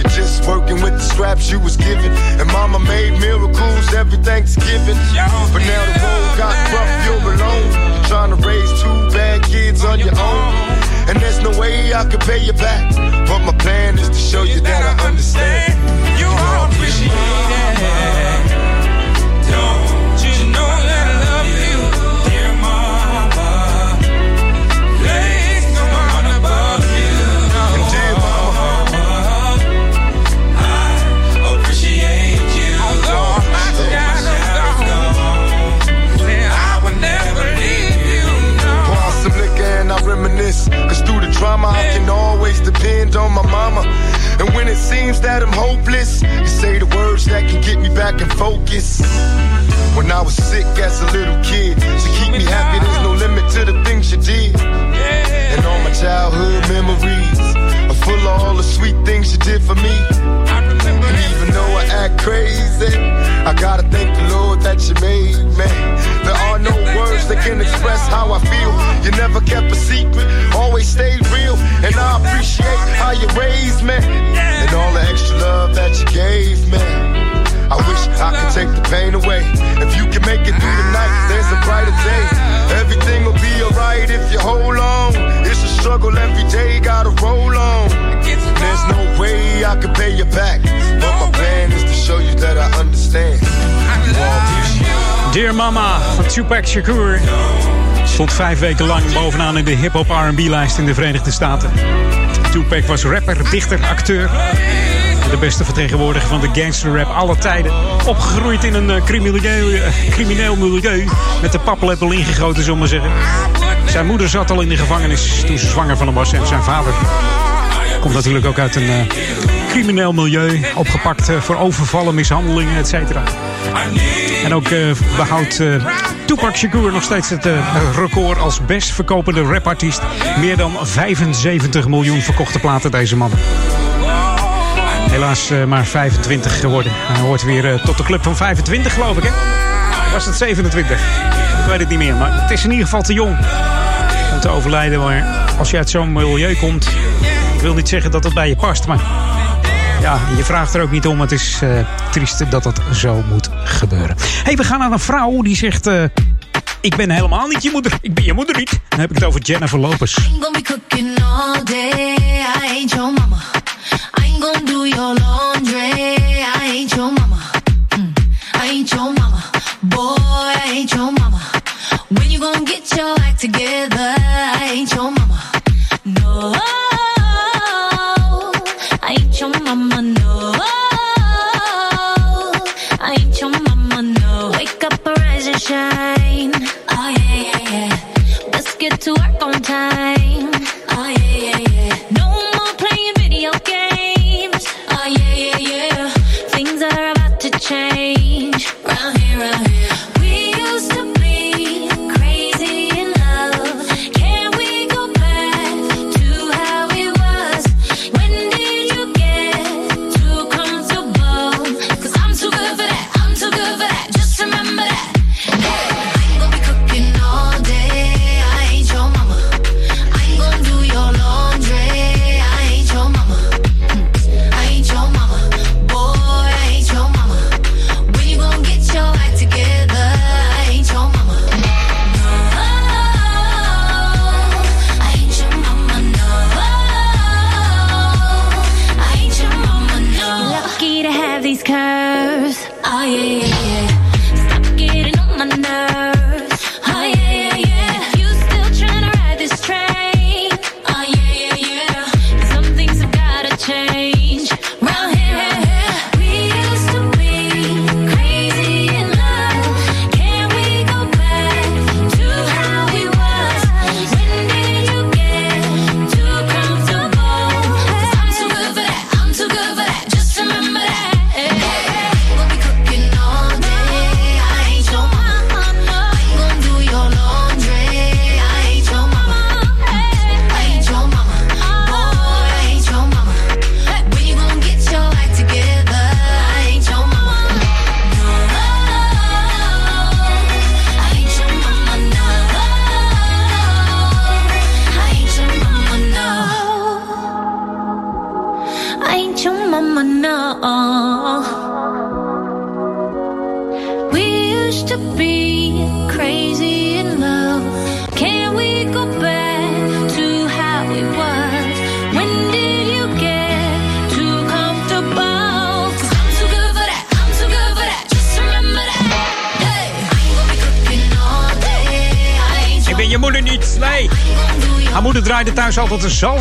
You're just working with the scraps you was given. And mama made miracles every Thanksgiving. But now the road got rough, you're alone. You're trying to raise two bad kids on your own. And there's no way I could pay you back. But my plan is to show you that I understand. You all appreciate drama, I can always depend on my mama. And when it seems that I'm hopeless, you say the words that can get me back in focus. When I was sick as a little kid, to keep me happy, there's no limit to the things you did. And all my childhood memories are full of all the sweet things you did for me. I remember, and even though I act crazy, I gotta thank the Lord that you made me. There that can express how I feel. You never kept a secret, always stayed real. And I appreciate how you raised me and all the extra love that you gave me. I wish I could take the pain away. If you can make it through the night, there's a brighter day. Everything will be alright if you hold on. It's a struggle every day, gotta roll on. There's no way I can pay you back. But my plan is to show you that I understand. You Dear Mama van Tupac Shakur. Stond vijf weken lang bovenaan in de hip-hop RB-lijst in de Verenigde Staten. Tupac was rapper, dichter, acteur. De beste vertegenwoordiger van de gangsterrap alle tijden. Opgegroeid in een eh, crimineel, eh, crimineel milieu. Met de paplepel ingegoten, zullen we zeggen. Zijn moeder zat al in de gevangenis toen ze zwanger van hem was. En zijn vader komt natuurlijk ook uit een eh, crimineel milieu. Opgepakt eh, voor overvallen, mishandelingen, et cetera. En ook eh, behoudt eh, Tupac Shakur nog steeds het record als best verkopende rapartiest. Meer dan 75 miljoen verkochte platen deze man. Helaas maar 25 geworden. Hij hoort weer tot de club van 25 geloof ik hè? Was het 27? Ik weet het niet meer, maar het is in ieder geval te jong om te overlijden. Maar als je uit zo'n milieu komt, ik wil niet zeggen dat het bij je past, maar ja, je vraagt er ook niet om. Het is eh, triest dat dat zo moet gebeuren. hey, we gaan naar een vrouw die zegt... eh, ik ben helemaal niet je moeder. Ik ben je moeder niet. Dan heb ik het over Jennifer Lopez. ain't gonna be cooking all day. I ain't your mama. I ain't gonna do your laundry. I ain't your mama. Mm. I ain't your mama. Boy, I ain't your mama. When you gonna get your act together? I ain't your mama. No. Shine. Oh yeah, yeah, yeah. Let's get to work on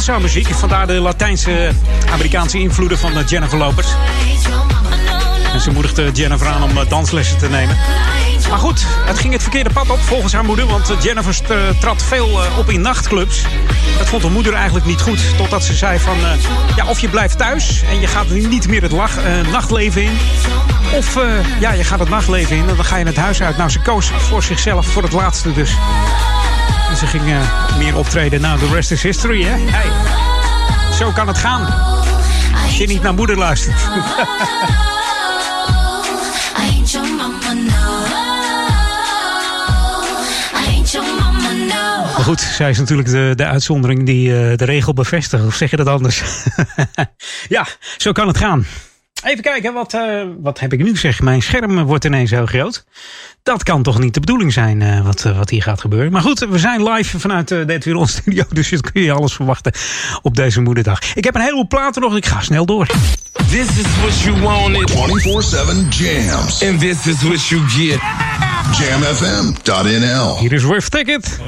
altijd een salsa muziek. Vandaar de Latijnse Amerikaanse invloeden van eh, Jennifer Lopez. En ze moedigde Jennifer aan om eh, danslessen te nemen. Maar goed, het ging het verkeerde pad op volgens haar moeder. Want eh, Jennifer eh, trad veel eh, op in nachtclubs. Dat vond haar moeder eigenlijk niet goed. Totdat ze zei van, eh, ja, of je blijft thuis en je gaat niet meer het lach, eh, nachtleven in. Of eh, ja, je gaat het nachtleven in en dan ga je het huis uit. Nou, ze koos voor zichzelf, voor het laatste dus. Ze ging meer optreden. Nou, the rest is history, hè? Hey, zo kan het gaan. Als je niet naar moeder luistert. Maar goed, zij is natuurlijk de, de uitzondering die eh, de regel bevestigt. Of zeg je dat anders? ja, zo kan het gaan. Even kijken, wat, eh, wat heb ik nu zeg? Mijn scherm wordt ineens heel groot. Dat kan toch niet de bedoeling zijn eh, wat, eh, wat hier gaat gebeuren. Maar goed, we zijn live vanuit uh, de Weer studio. Dus dan kun je alles verwachten op deze moederdag. Ik heb een heleboel platen nog. Ik ga snel door. This is what you wanted. 24-7 jams. And this is what you get. Jamfm.nl Hier is Worth Ticket.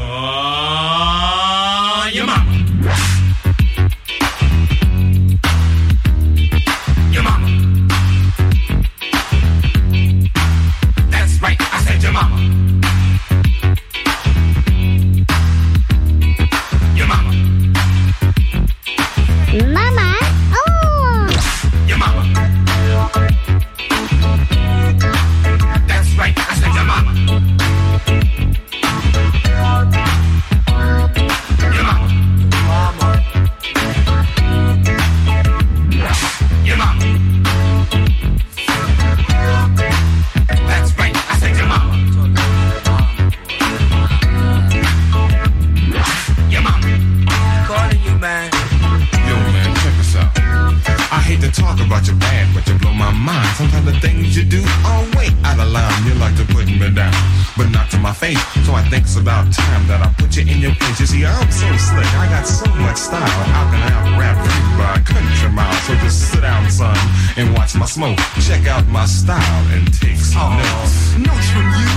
You do? Oh wait, out of line, you like to put me down, but not to my face. So I think it's about time that I put you in your place. You see, I'm so slick, I got so much style. How can I rap you by country mile? So just sit down, son, and watch my smoke. Check out my style and take some notes. Notes from you,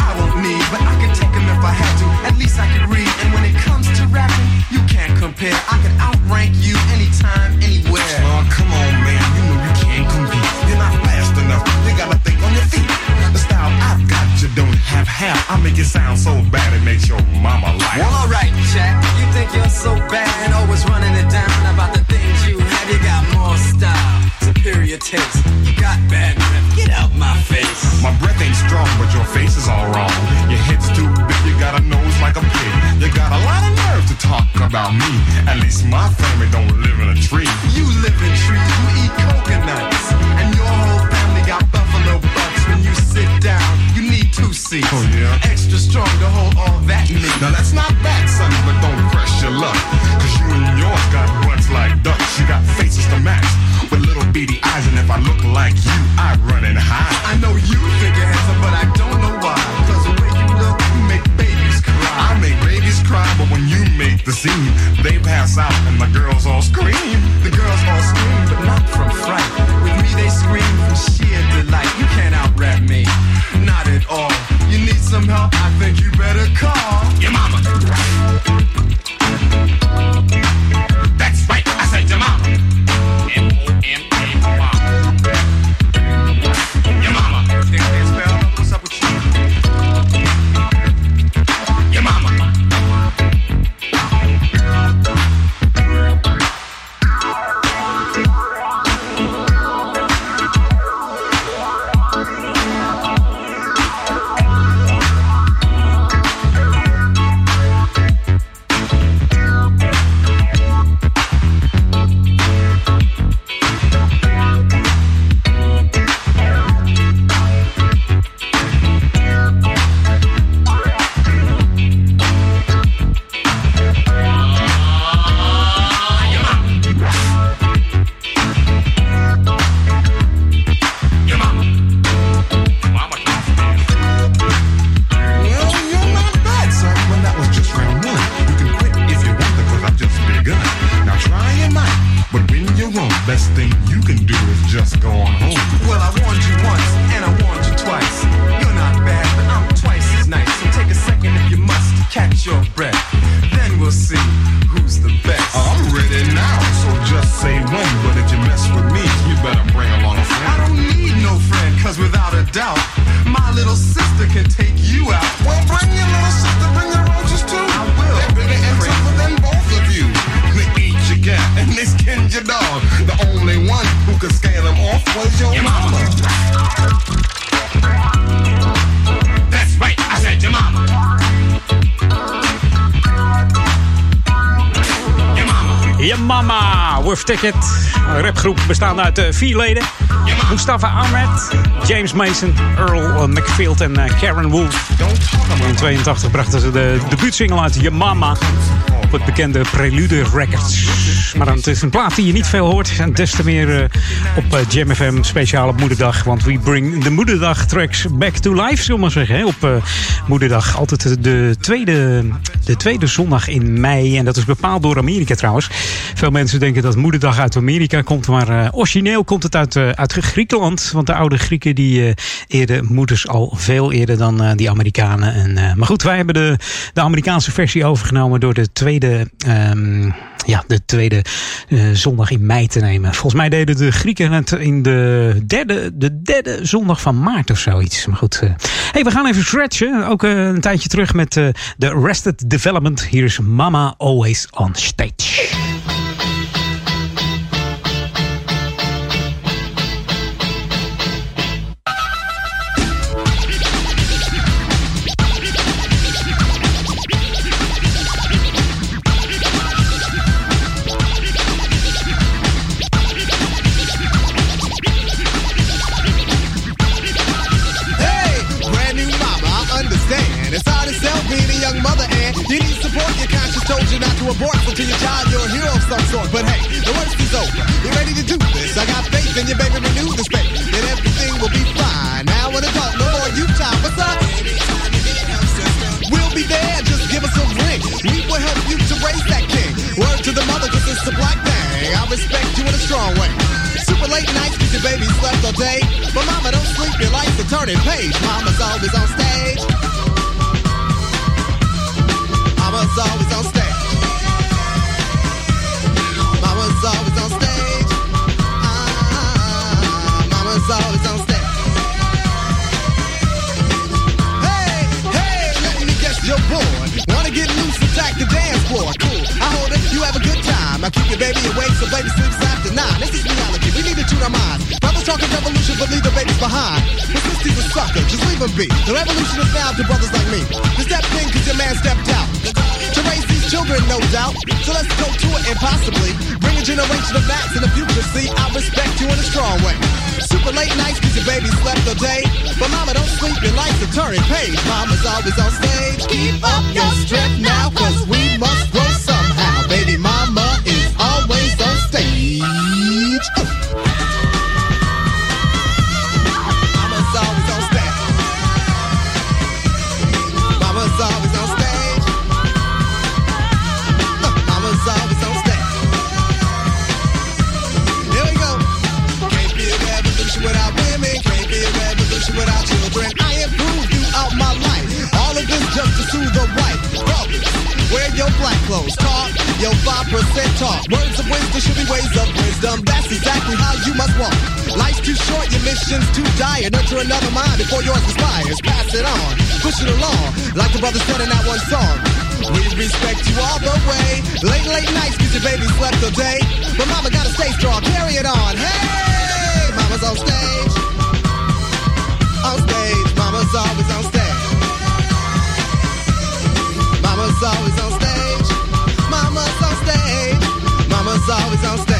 I won't need, but I can take them if I had to. At least I can read. And when it comes to rapping, you can't compare. I can outrank you anytime, anywhere. Oh, come on, man, feet. The style I've got, you don't have half. I make it sound so bad it makes your mama laugh. Well, alright, Jack. You think you're so bad and always running it down about the things you have. You got more style, superior taste. You got bad breath. Get out my face. My breath ain't strong, but your face is all wrong. Your head's too big, you got a nose like a pig. You got a lot of nerve to talk about me. At least my family don't live in a tree. You live in trees, you eat Extra strong to hold all that meat. Now that's not bad, son, but don't press your luck. Cause you and yours got butts like ducks. You got faces to match with little beady eyes. And if I look like you, I run and hide. I know you think you're handsome, but I don't know why. Cause the way you look, you make babies cry. I make babies cry, but when you make the scene, bestaande uit eh, vier leden. Mustafa Ahmed, James Mason, Earl eh, McField en eh, Karen Wolf. In 82 brachten ze de debuutsingle uit Je Mama op het bekende Prelude Records. Maar het is een plaat die je niet veel hoort. En des te meer op Jam FM speciaal op Moederdag. Want we bring de Moederdag tracks back to life, zullen we maar zeggen. Op Moederdag. Altijd de tweede, de tweede zondag in mei. En dat is bepaald door Amerika trouwens. Veel mensen denken dat Moederdag uit Amerika komt. Maar eh, origineel komt het uit, eh, uit Griekenland. Want de oude Grieken die eh eerden moeders al veel eerder dan die Amerikanen. En, maar goed, wij hebben de, de Amerikaanse versie overgenomen door de tweede, ehm, ja, de tweede zondag in mei te nemen. Volgens mij deden de Grieken het in de derde, de derde zondag van maart of zoiets. Maar goed, hey, we gaan even stretchen. Ook een tijdje terug met de Arrested Development. Hier is Mama Always on Stage. Turning page. Mama's always on stage. Mama's always on stage. Mama's always on stage. Ah, mama's always on stage. Hey, hey, let me guess you're bored. Wanna get loose, and attack the dance floor. Cool, I hold it, you have a good time. I keep your baby awake so baby sleeps after nine. This is reality, we need to tune our minds. Brothers talking revolution, but leave the babies behind. Him be. The revolution is now to brothers like me. You stepped in cause your man stepped out. To raise these children, no doubt. So let's go to it and possibly bring a generation of backs in the future. See, I respect you in a strong way. Super late nights cause your baby slept all day. But mama, don't sleep, your life's a turning page. Mama's always on stage. Keep up your strength now cause we must grow somehow. Baby mama Your 5% talk. Words of wisdom should be ways of wisdom. That's exactly how you must walk. Life's too short, your mission's too dire. Nurture another mind before yours expires. Pass it on, push it along. Like the brothers said in that one song. We respect you all the way. Late, late nights cause your baby slept all day. But mama gotta stay strong, carry it on. Hey, mama's on stage. On stage, mama's always on stage. Mama's always on stage. Mama's on stage. Mama's always on stage.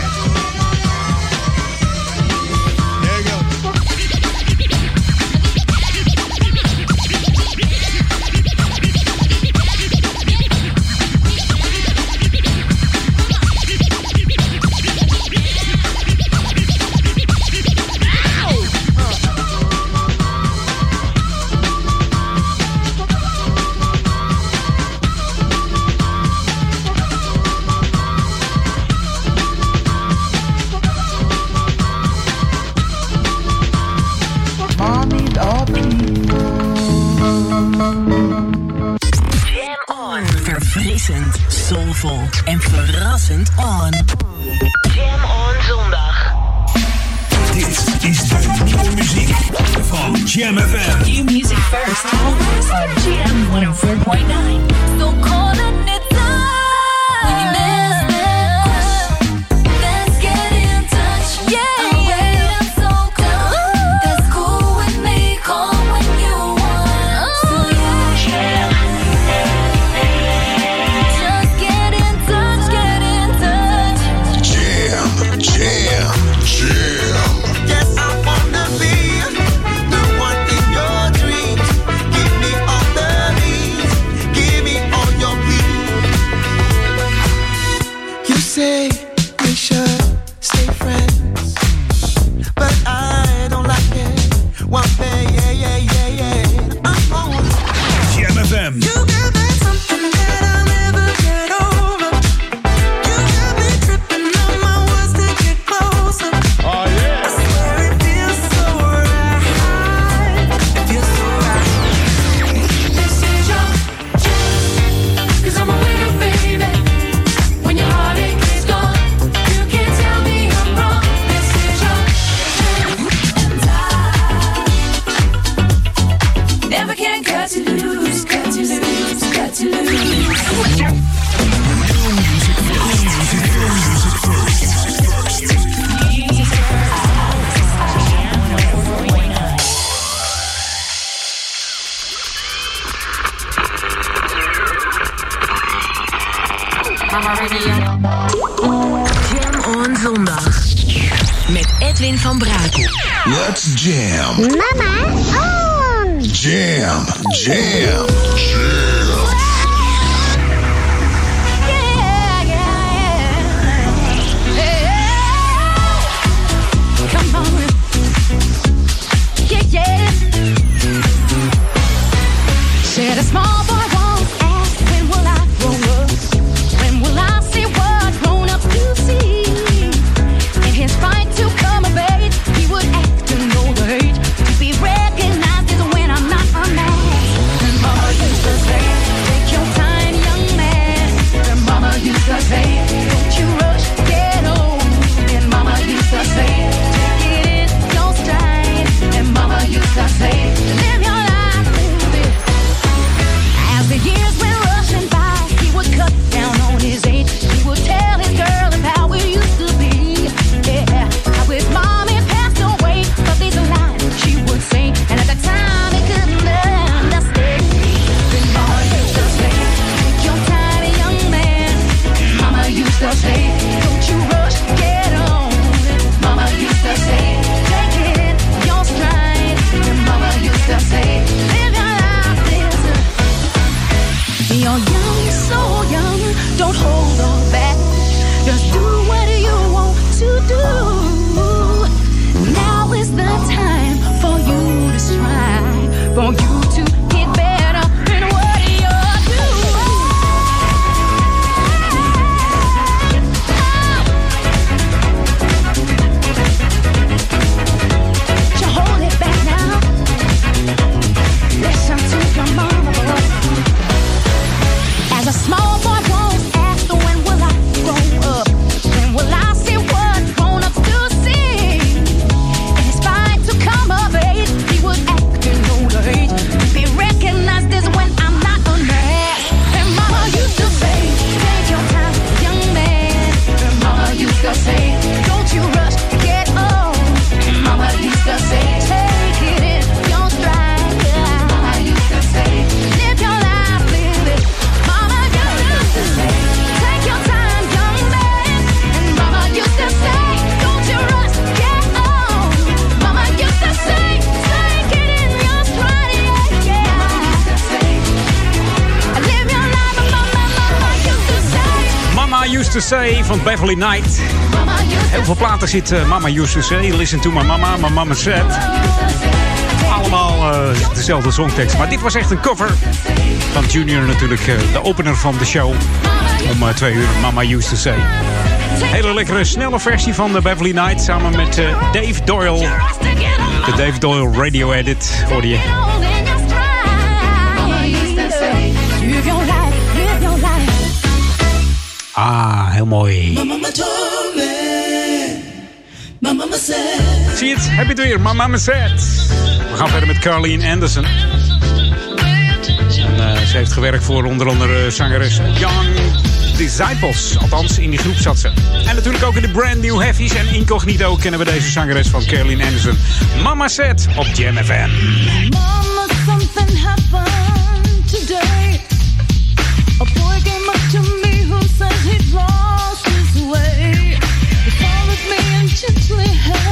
Used to Say van Beverly Knight. Heel veel platen zit eh, Mama Used to Say. Listen to my mama, my mama said. Allemaal eh, dezelfde songtekst. Maar dit was echt een cover van Junior natuurlijk. eh, de opener van de show. Om twee uur Mama Used to Say. Hele lekkere, snelle versie van de Beverly Knight. Samen met Dave Doyle. De Dave Doyle Radio Edit hoorde je. Ah, heel mooi. Zie je het? Heb je het weer? My mama said. We gaan verder met Carleen Anderson. En, eh, ze heeft gewerkt voor onder andere zangeres Young Disciples. Althans, in die groep zat ze. En natuurlijk ook in de Brand New Heavies. En incognito kennen we deze zangeres van Carleen Anderson. Mama said op Jam FM. patiently held.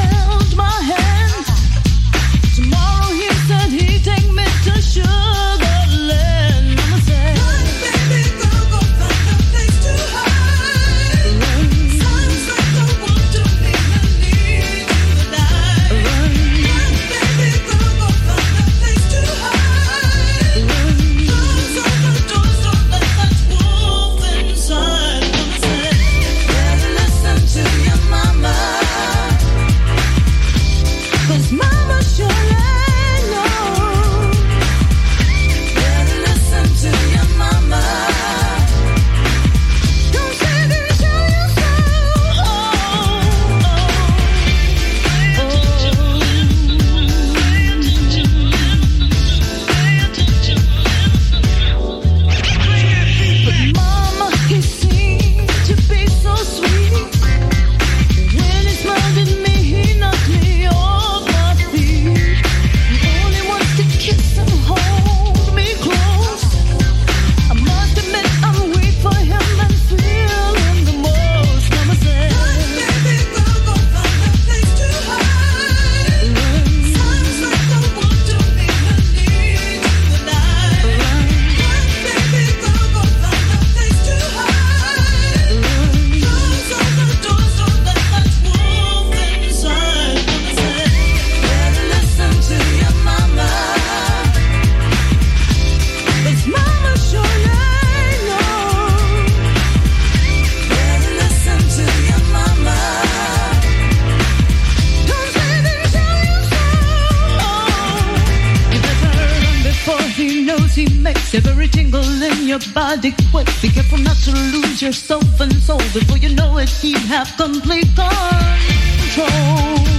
Yourself and soul. Before you know it, he have complete control.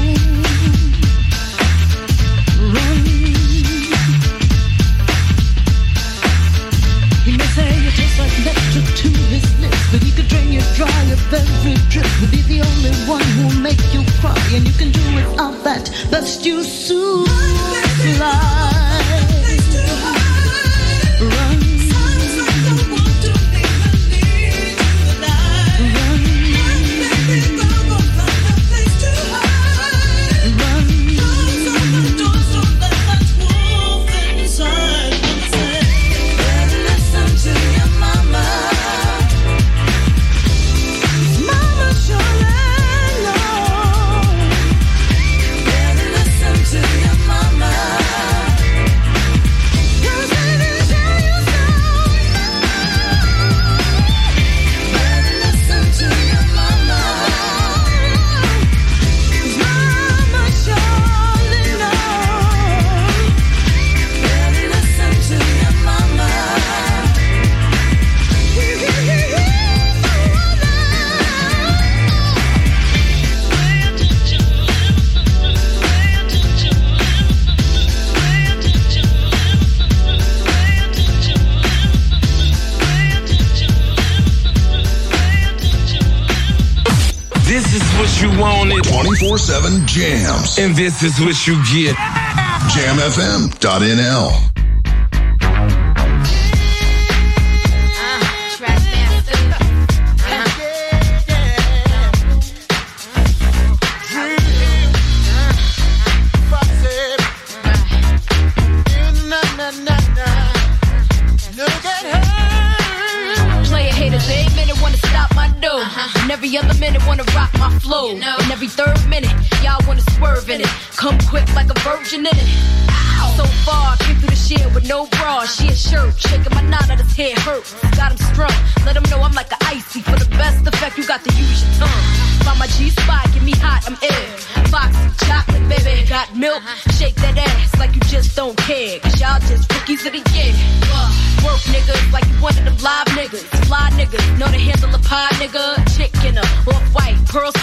24 7 jams. And this is what you get. Jamfm.nl.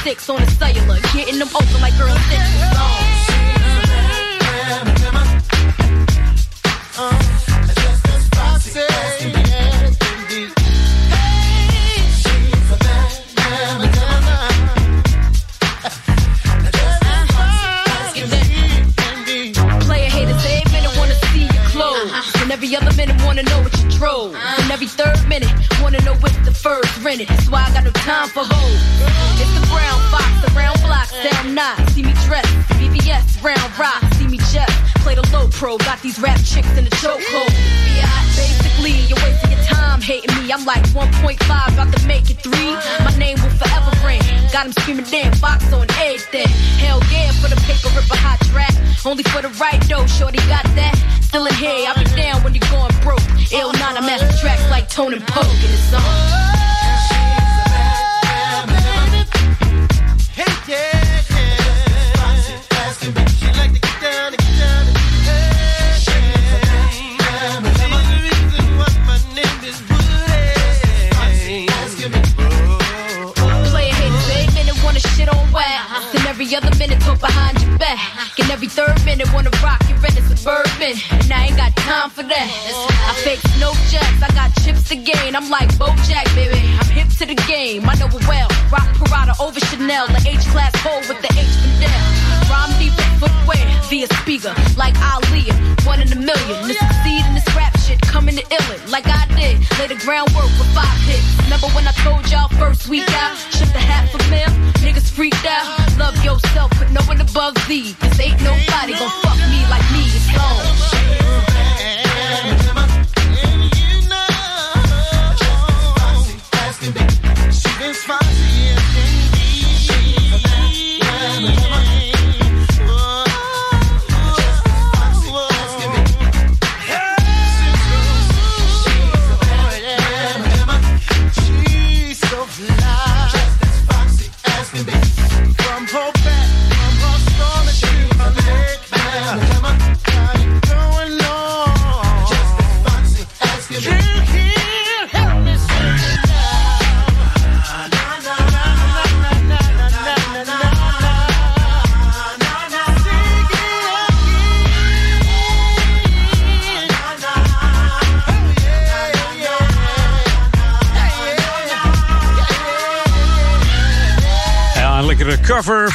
six on the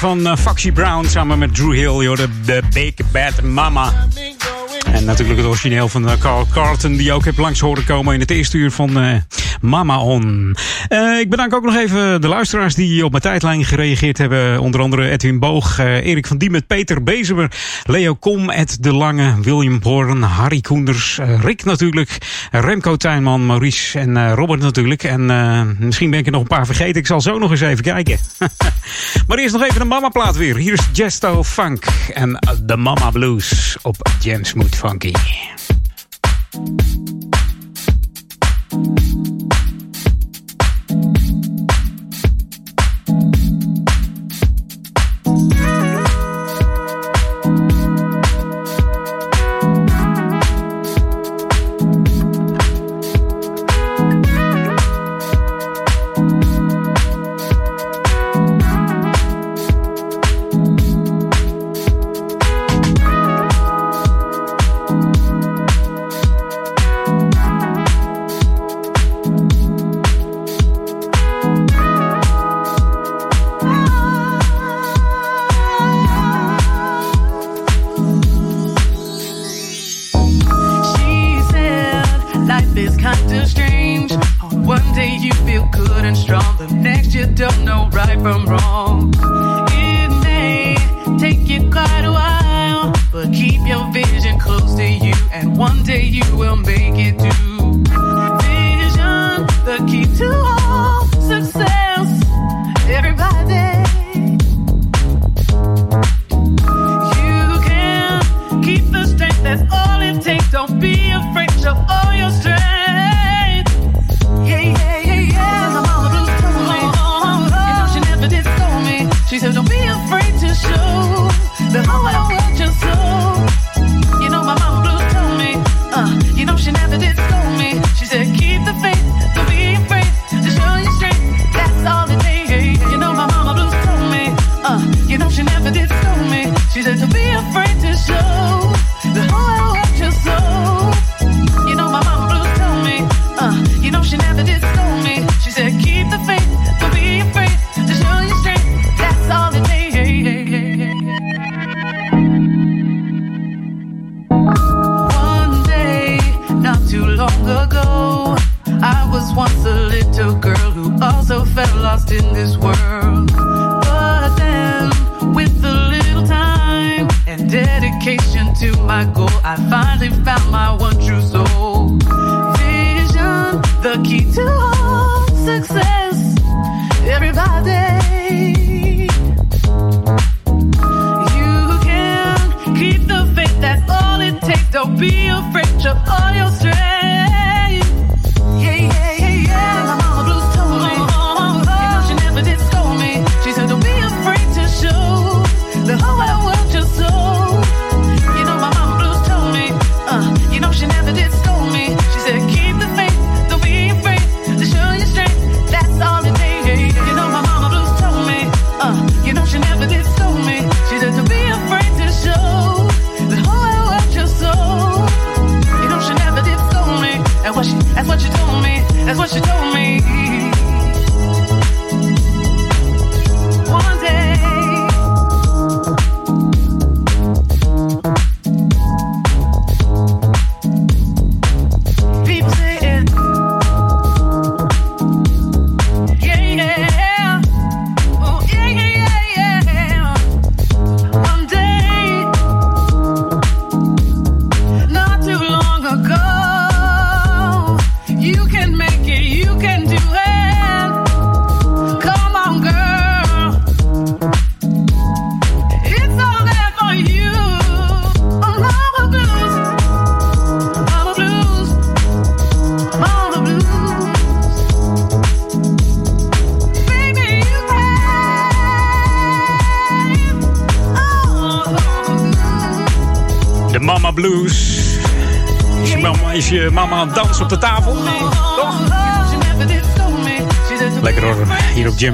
van Faxi Foxy Brown samen met Drew Hill. Joh, de, The Big Bad Mama. En natuurlijk het origineel van eh, Carl Carlton, die je ook hebt langs horen komen in het eerste uur van, eh, Mama On. Eh, ik bedank ook nog even de luisteraars die op mijn tijdlijn gereageerd hebben. Onder andere Edwin Boog, eh, Erik van Diemet, Peter Bezemer, Leo Kom, Ed De Lange, William Hoorn, Harry Koenders, eh, Rick natuurlijk, Remco Tuinman, Maurice en Robert natuurlijk. En misschien ben ik er nog een paar vergeten. Ik zal zo nog eens even kijken. maar eerst nog even de Mama plaat weer. Hier is Jesto Funk en de Mama Blues op Jens Mood Funky.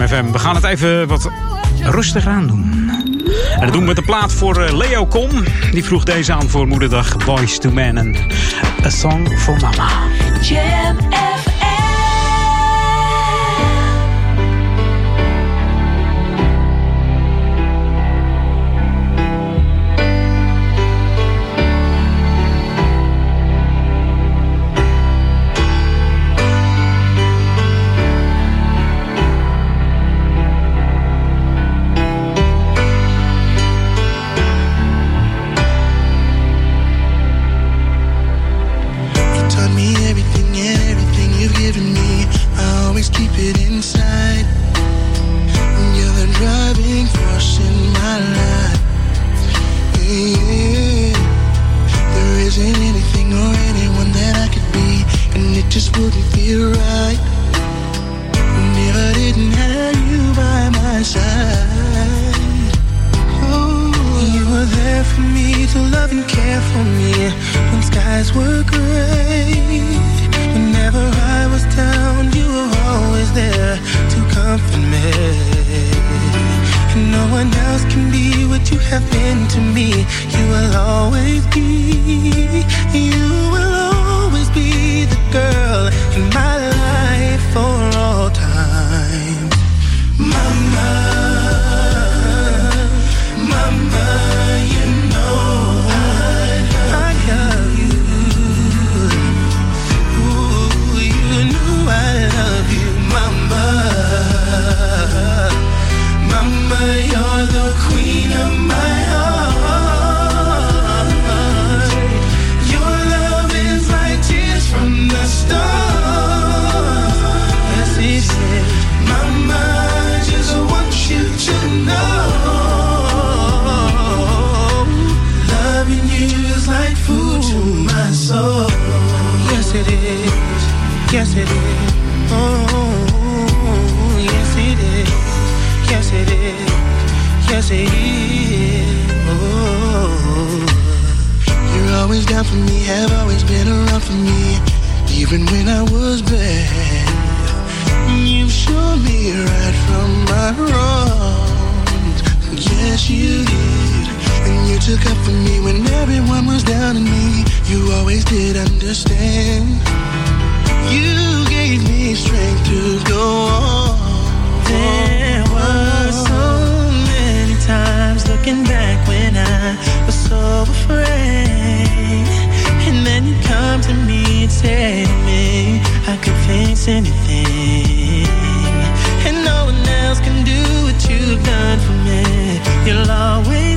FM. We gaan het even wat rustig aan doen. En dat doen we met de plaat voor eh, Leo Kom. Die vroeg deze aan voor moederdag. Boys to Men A Song for Mama. Took up for me when everyone was down on me. You always did understand. You gave me strength to go on. There were so many times looking back when I was so afraid. And then you come to me and to me, I could face anything. And no one else can do what you've done for me. You'll always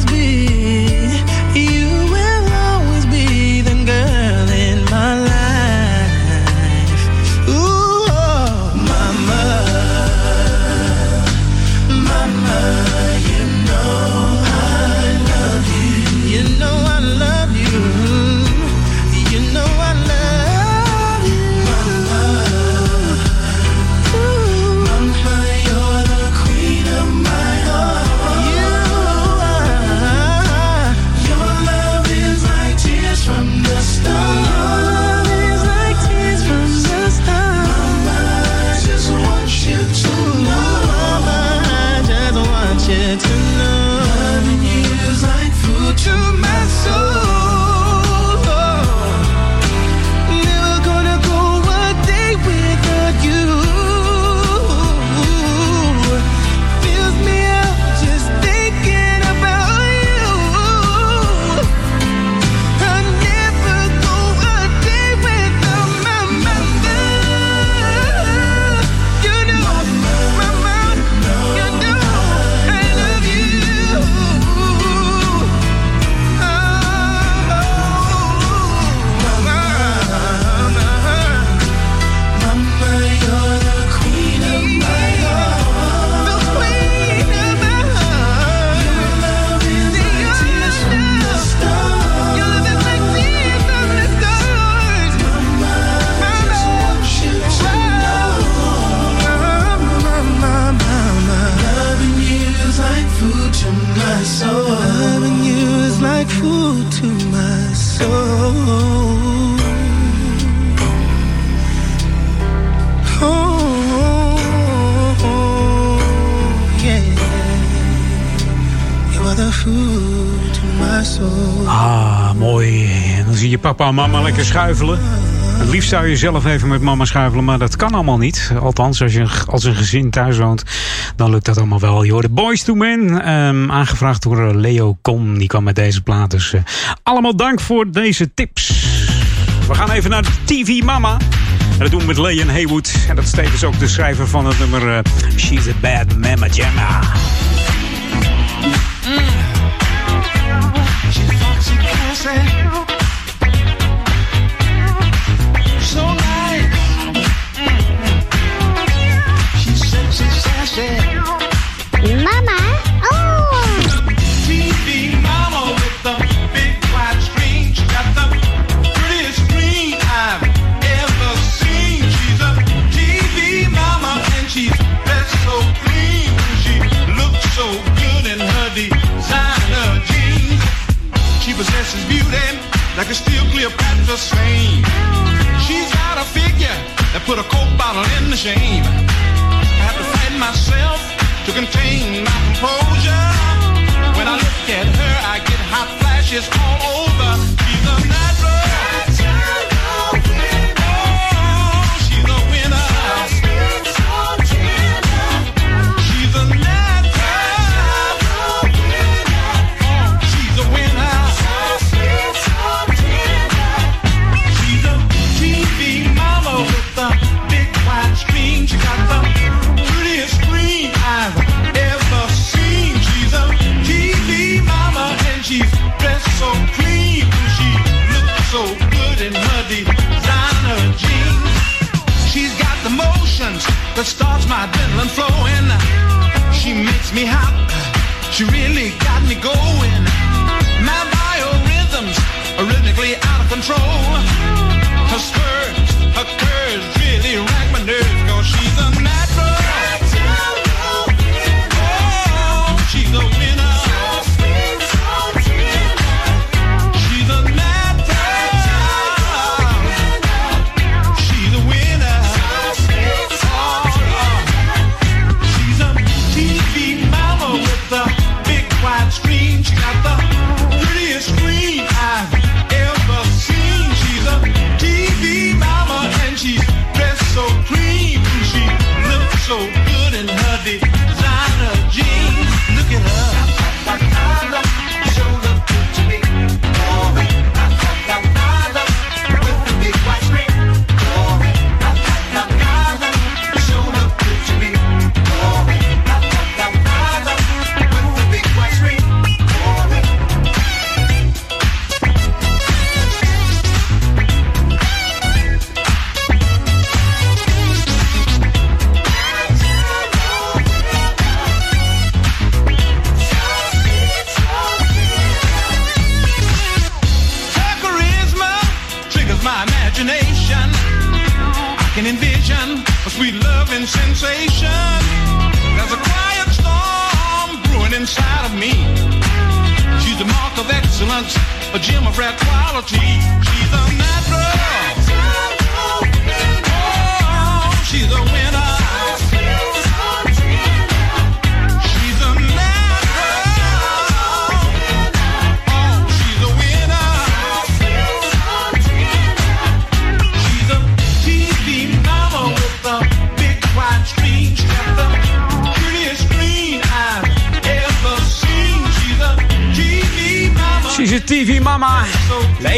papa en mama lekker schuifelen. Het liefst zou je zelf even met mama schuifelen, maar dat kan allemaal niet. Althans, als je als een gezin thuis woont, dan lukt dat allemaal wel. Je hoort de Boys to Men, ehm, aangevraagd door eh, Leo Kom. Die kwam met deze plaat. Dus eh, allemaal dank voor deze tips. We gaan even naar TV Mama. En dat doen we met Leon Haywood. En dat is tevens ook de schrijver van het nummer eh, She's a Bad Mama Jamma. Like a steel Cleopatra slain. She's got a figure that put a coke bottle in the shame. I have to fight myself to contain my composure. When I look at her, I get hot flashes all over. She's a natural. That starts my adrenaline flowing. She makes me hot. She really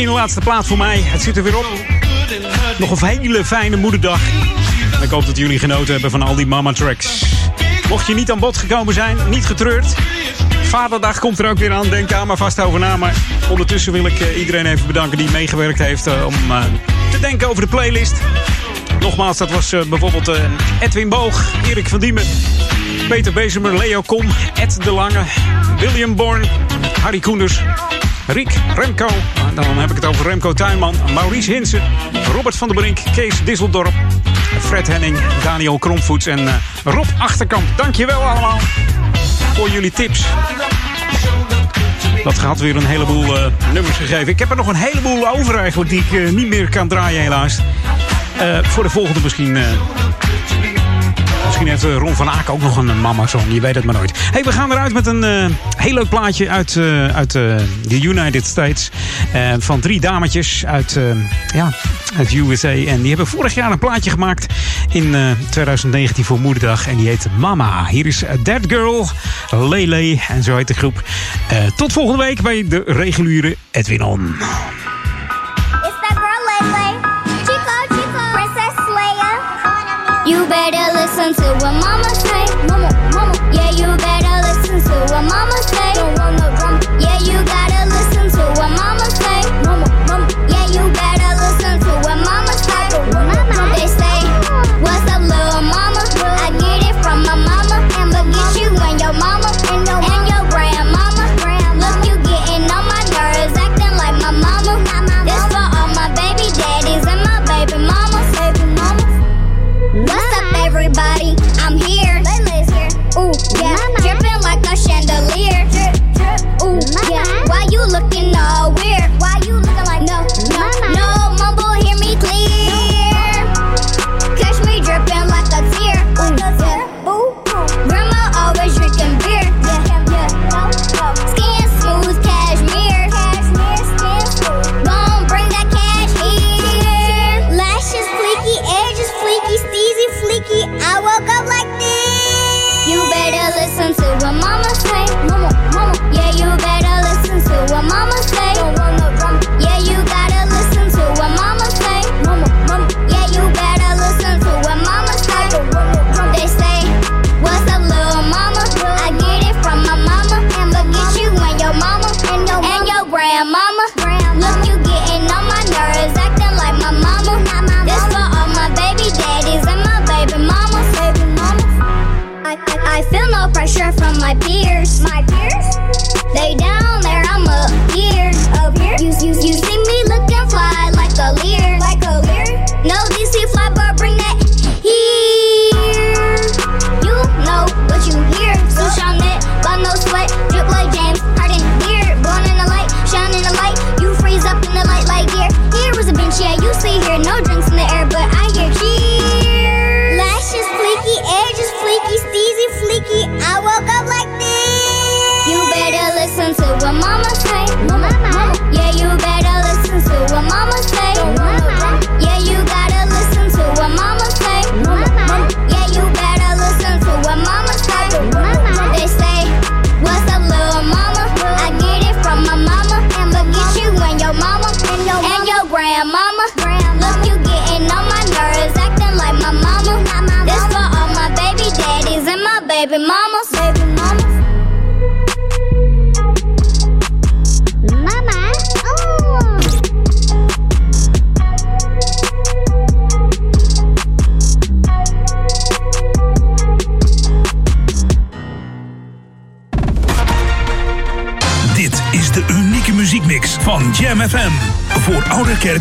ene laatste plaat voor mij. Het zit er weer op. Nog een hele fijne moederdag. En ik hoop dat jullie genoten hebben van al die mama tracks. Mocht je niet aan bod gekomen zijn, niet getreurd. Vaderdag komt er ook weer aan. Denk daar maar vast over na. Maar ondertussen wil ik eh, iedereen even bedanken die meegewerkt heeft eh, om eh, te denken over de playlist. Nogmaals, dat was bijvoorbeeld Edwin Boog, Erik van Diemen, Peter Bezemer, Leo Kom, Ed De Lange, William Born, Harry Koenders, Riek Remco. Ah, dan heb ik het over Remco Tuinman, Maurice Hinsen, Robert van der Brink, Kees Disseldorp, Fred Henning, Daniel Kromvoets en eh, Rob Achterkamp. Dankjewel allemaal voor jullie tips. Dat gaat weer een heleboel eh, nummers gegeven. Ik heb er nog een heleboel over eigenlijk die ik eh, niet meer kan draaien helaas. Voor de volgende misschien Misschien heeft eh, Ron van Aken ook nog een mama-song. Je weet het maar nooit. hey, we gaan eruit met een uh, heel leuk plaatje uit, eh, uit de United States. van drie dametjes uit, ja, uit USA. En die hebben vorig jaar een plaatje gemaakt in 2019 voor Moederdag. En die heet Mama. Hier is That Girl, Lele en zo heet de groep. tot volgende week bij de reguliere Edwinon. you better listen to what mama say. Mama, mama. Yeah, you better listen to what mama say.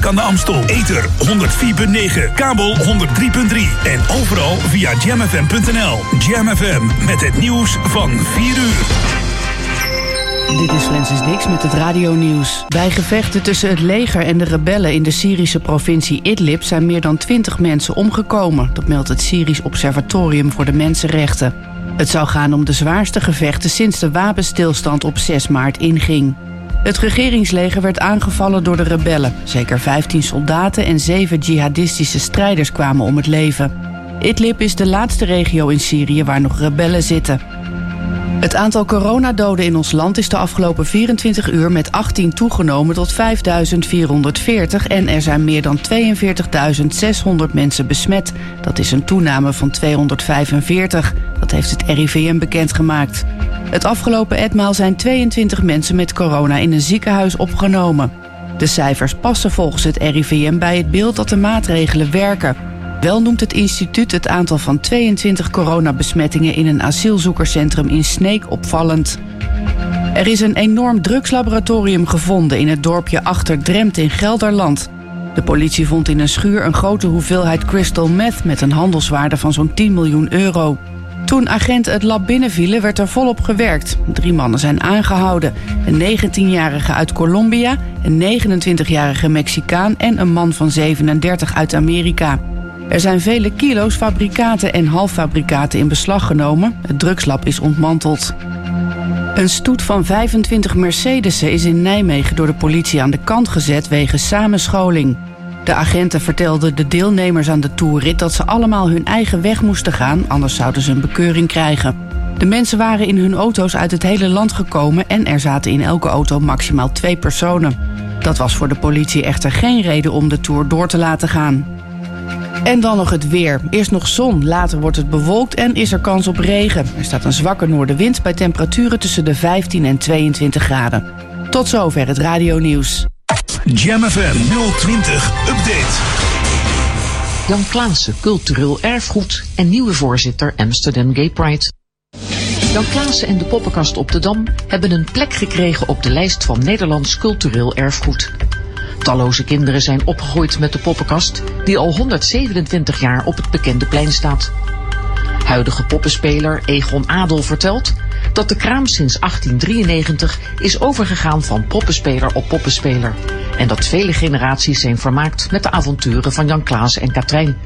Kerk aan de Amstel. Ether 104.9, kabel 103.3 en overal via jamfm.nl. Jam FM met het nieuws van 4 uur. Dit is Francis Dix met het radio-nieuws. Bij gevechten tussen het leger en de rebellen in de Syrische provincie Idlib zijn meer dan 20 mensen omgekomen. Dat meldt het Syrisch Observatorium voor de Mensenrechten. Het zou gaan om de zwaarste gevechten sinds de wapenstilstand op 6 maart inging. Het regeringsleger werd aangevallen door de rebellen. Zeker 15 soldaten en 7 jihadistische strijders kwamen om het leven. Idlib is de laatste regio in Syrië waar nog rebellen zitten. Het aantal coronadoden in ons land is de afgelopen 24 uur met 18 toegenomen tot 5.440 en er zijn meer dan 42.600 mensen besmet. Dat is een toename van 245. Dat heeft het RIVM bekendgemaakt. Het afgelopen etmaal zijn 22 mensen met corona in een ziekenhuis opgenomen. De cijfers passen volgens het RIVM bij het beeld dat de maatregelen werken. Wel noemt het instituut het aantal van 22 coronabesmettingen in een asielzoekerscentrum in Sneek opvallend. Er is een enorm drugslaboratorium gevonden in het dorpje Achter Dremt in Gelderland. De politie vond in een schuur een grote hoeveelheid crystal meth met een handelswaarde van zo'n 10 miljoen euro. Toen agenten het lab binnenvielen werd er volop gewerkt. Drie mannen zijn aangehouden. Een 19-jarige uit Colombia, een 29-jarige Mexicaan en een man van 37 uit Amerika. Er zijn vele kilo's fabrikaten en halffabrikaten in beslag genomen. Het drugslab is ontmanteld. Een stoet van 25 Mercedes'en is in Nijmegen door de politie aan de kant gezet wegens samenscholing. De agenten vertelden de deelnemers aan de toerrit dat ze allemaal hun eigen weg moesten gaan, anders zouden ze een bekeuring krijgen. De mensen waren in hun auto's uit het hele land gekomen en er zaten in elke auto maximaal twee personen. Dat was voor de politie echter geen reden om de tour door te laten gaan. En dan nog het weer. Eerst nog zon, later wordt het bewolkt en is er kans op regen. Er staat een zwakke noordenwind bij temperaturen tussen de 15 en 22 graden. Tot zover het radio-nieuws. Jam FM 020 Update. Jan Klaassen, cultureel erfgoed en nieuwe voorzitter Amsterdam Gay Pride. Jan Klaassen en de Poppenkast op de Dam hebben een plek gekregen op de lijst van Nederlands cultureel erfgoed. Talloze kinderen zijn opgegroeid met de poppenkast, die al 127 jaar op het bekende plein staat. Huidige poppenspeler Egon Adel vertelt dat de kraam sinds 1893 is overgegaan van poppenspeler op poppenspeler. En dat vele generaties zijn vermaakt met de avonturen van Jan Klaas en Katrijn.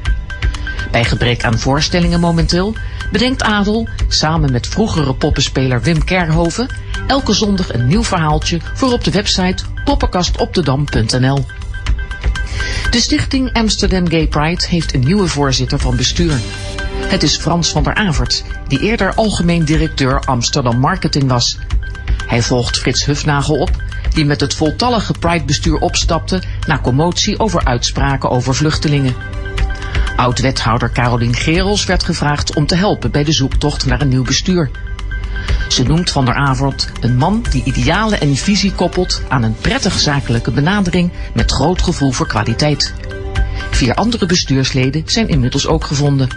Bij gebrek aan voorstellingen momenteel bedenkt Adel, samen met vroegere poppenspeler Wim Kerhoven, elke zondag een nieuw verhaaltje voor op de website poppenkastopdedam.nl. De stichting Amsterdam Gay Pride heeft een nieuwe voorzitter van bestuur. Het is Frans van der Avert, die eerder algemeen directeur Amsterdam Marketing was. Hij volgt Frits Hufnagel op, die met het voltallige Pride-bestuur opstapte na commotie over uitspraken over vluchtelingen. Oud-wethouder Carolien Gerels werd gevraagd om te helpen bij de zoektocht naar een nieuw bestuur. Ze noemt Van der Avert een man die idealen en visie koppelt aan een prettig zakelijke benadering met groot gevoel voor kwaliteit. Vier andere bestuursleden zijn inmiddels ook gevonden.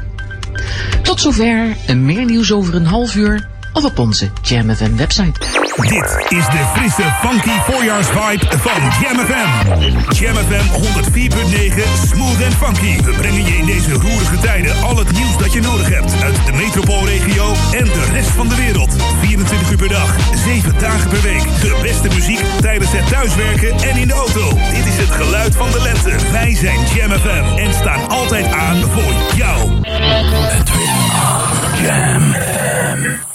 Tot zover en meer nieuws over een half uur of op onze Jam FM website. Dit is de frisse, funky voorjaarsvibe van Jam FM. Jam FM 104.9 Smooth and Funky. We brengen je in deze roerige tijden al het nieuws dat je nodig hebt uit de metropoolregio en de rest van de wereld. 24 uur per dag, 7 dagen per week. De beste muziek tijdens het thuiswerken en in de auto. Dit is het geluid van de lente. Wij zijn Jam FM en staan altijd aan voor jou. Het Jam FM.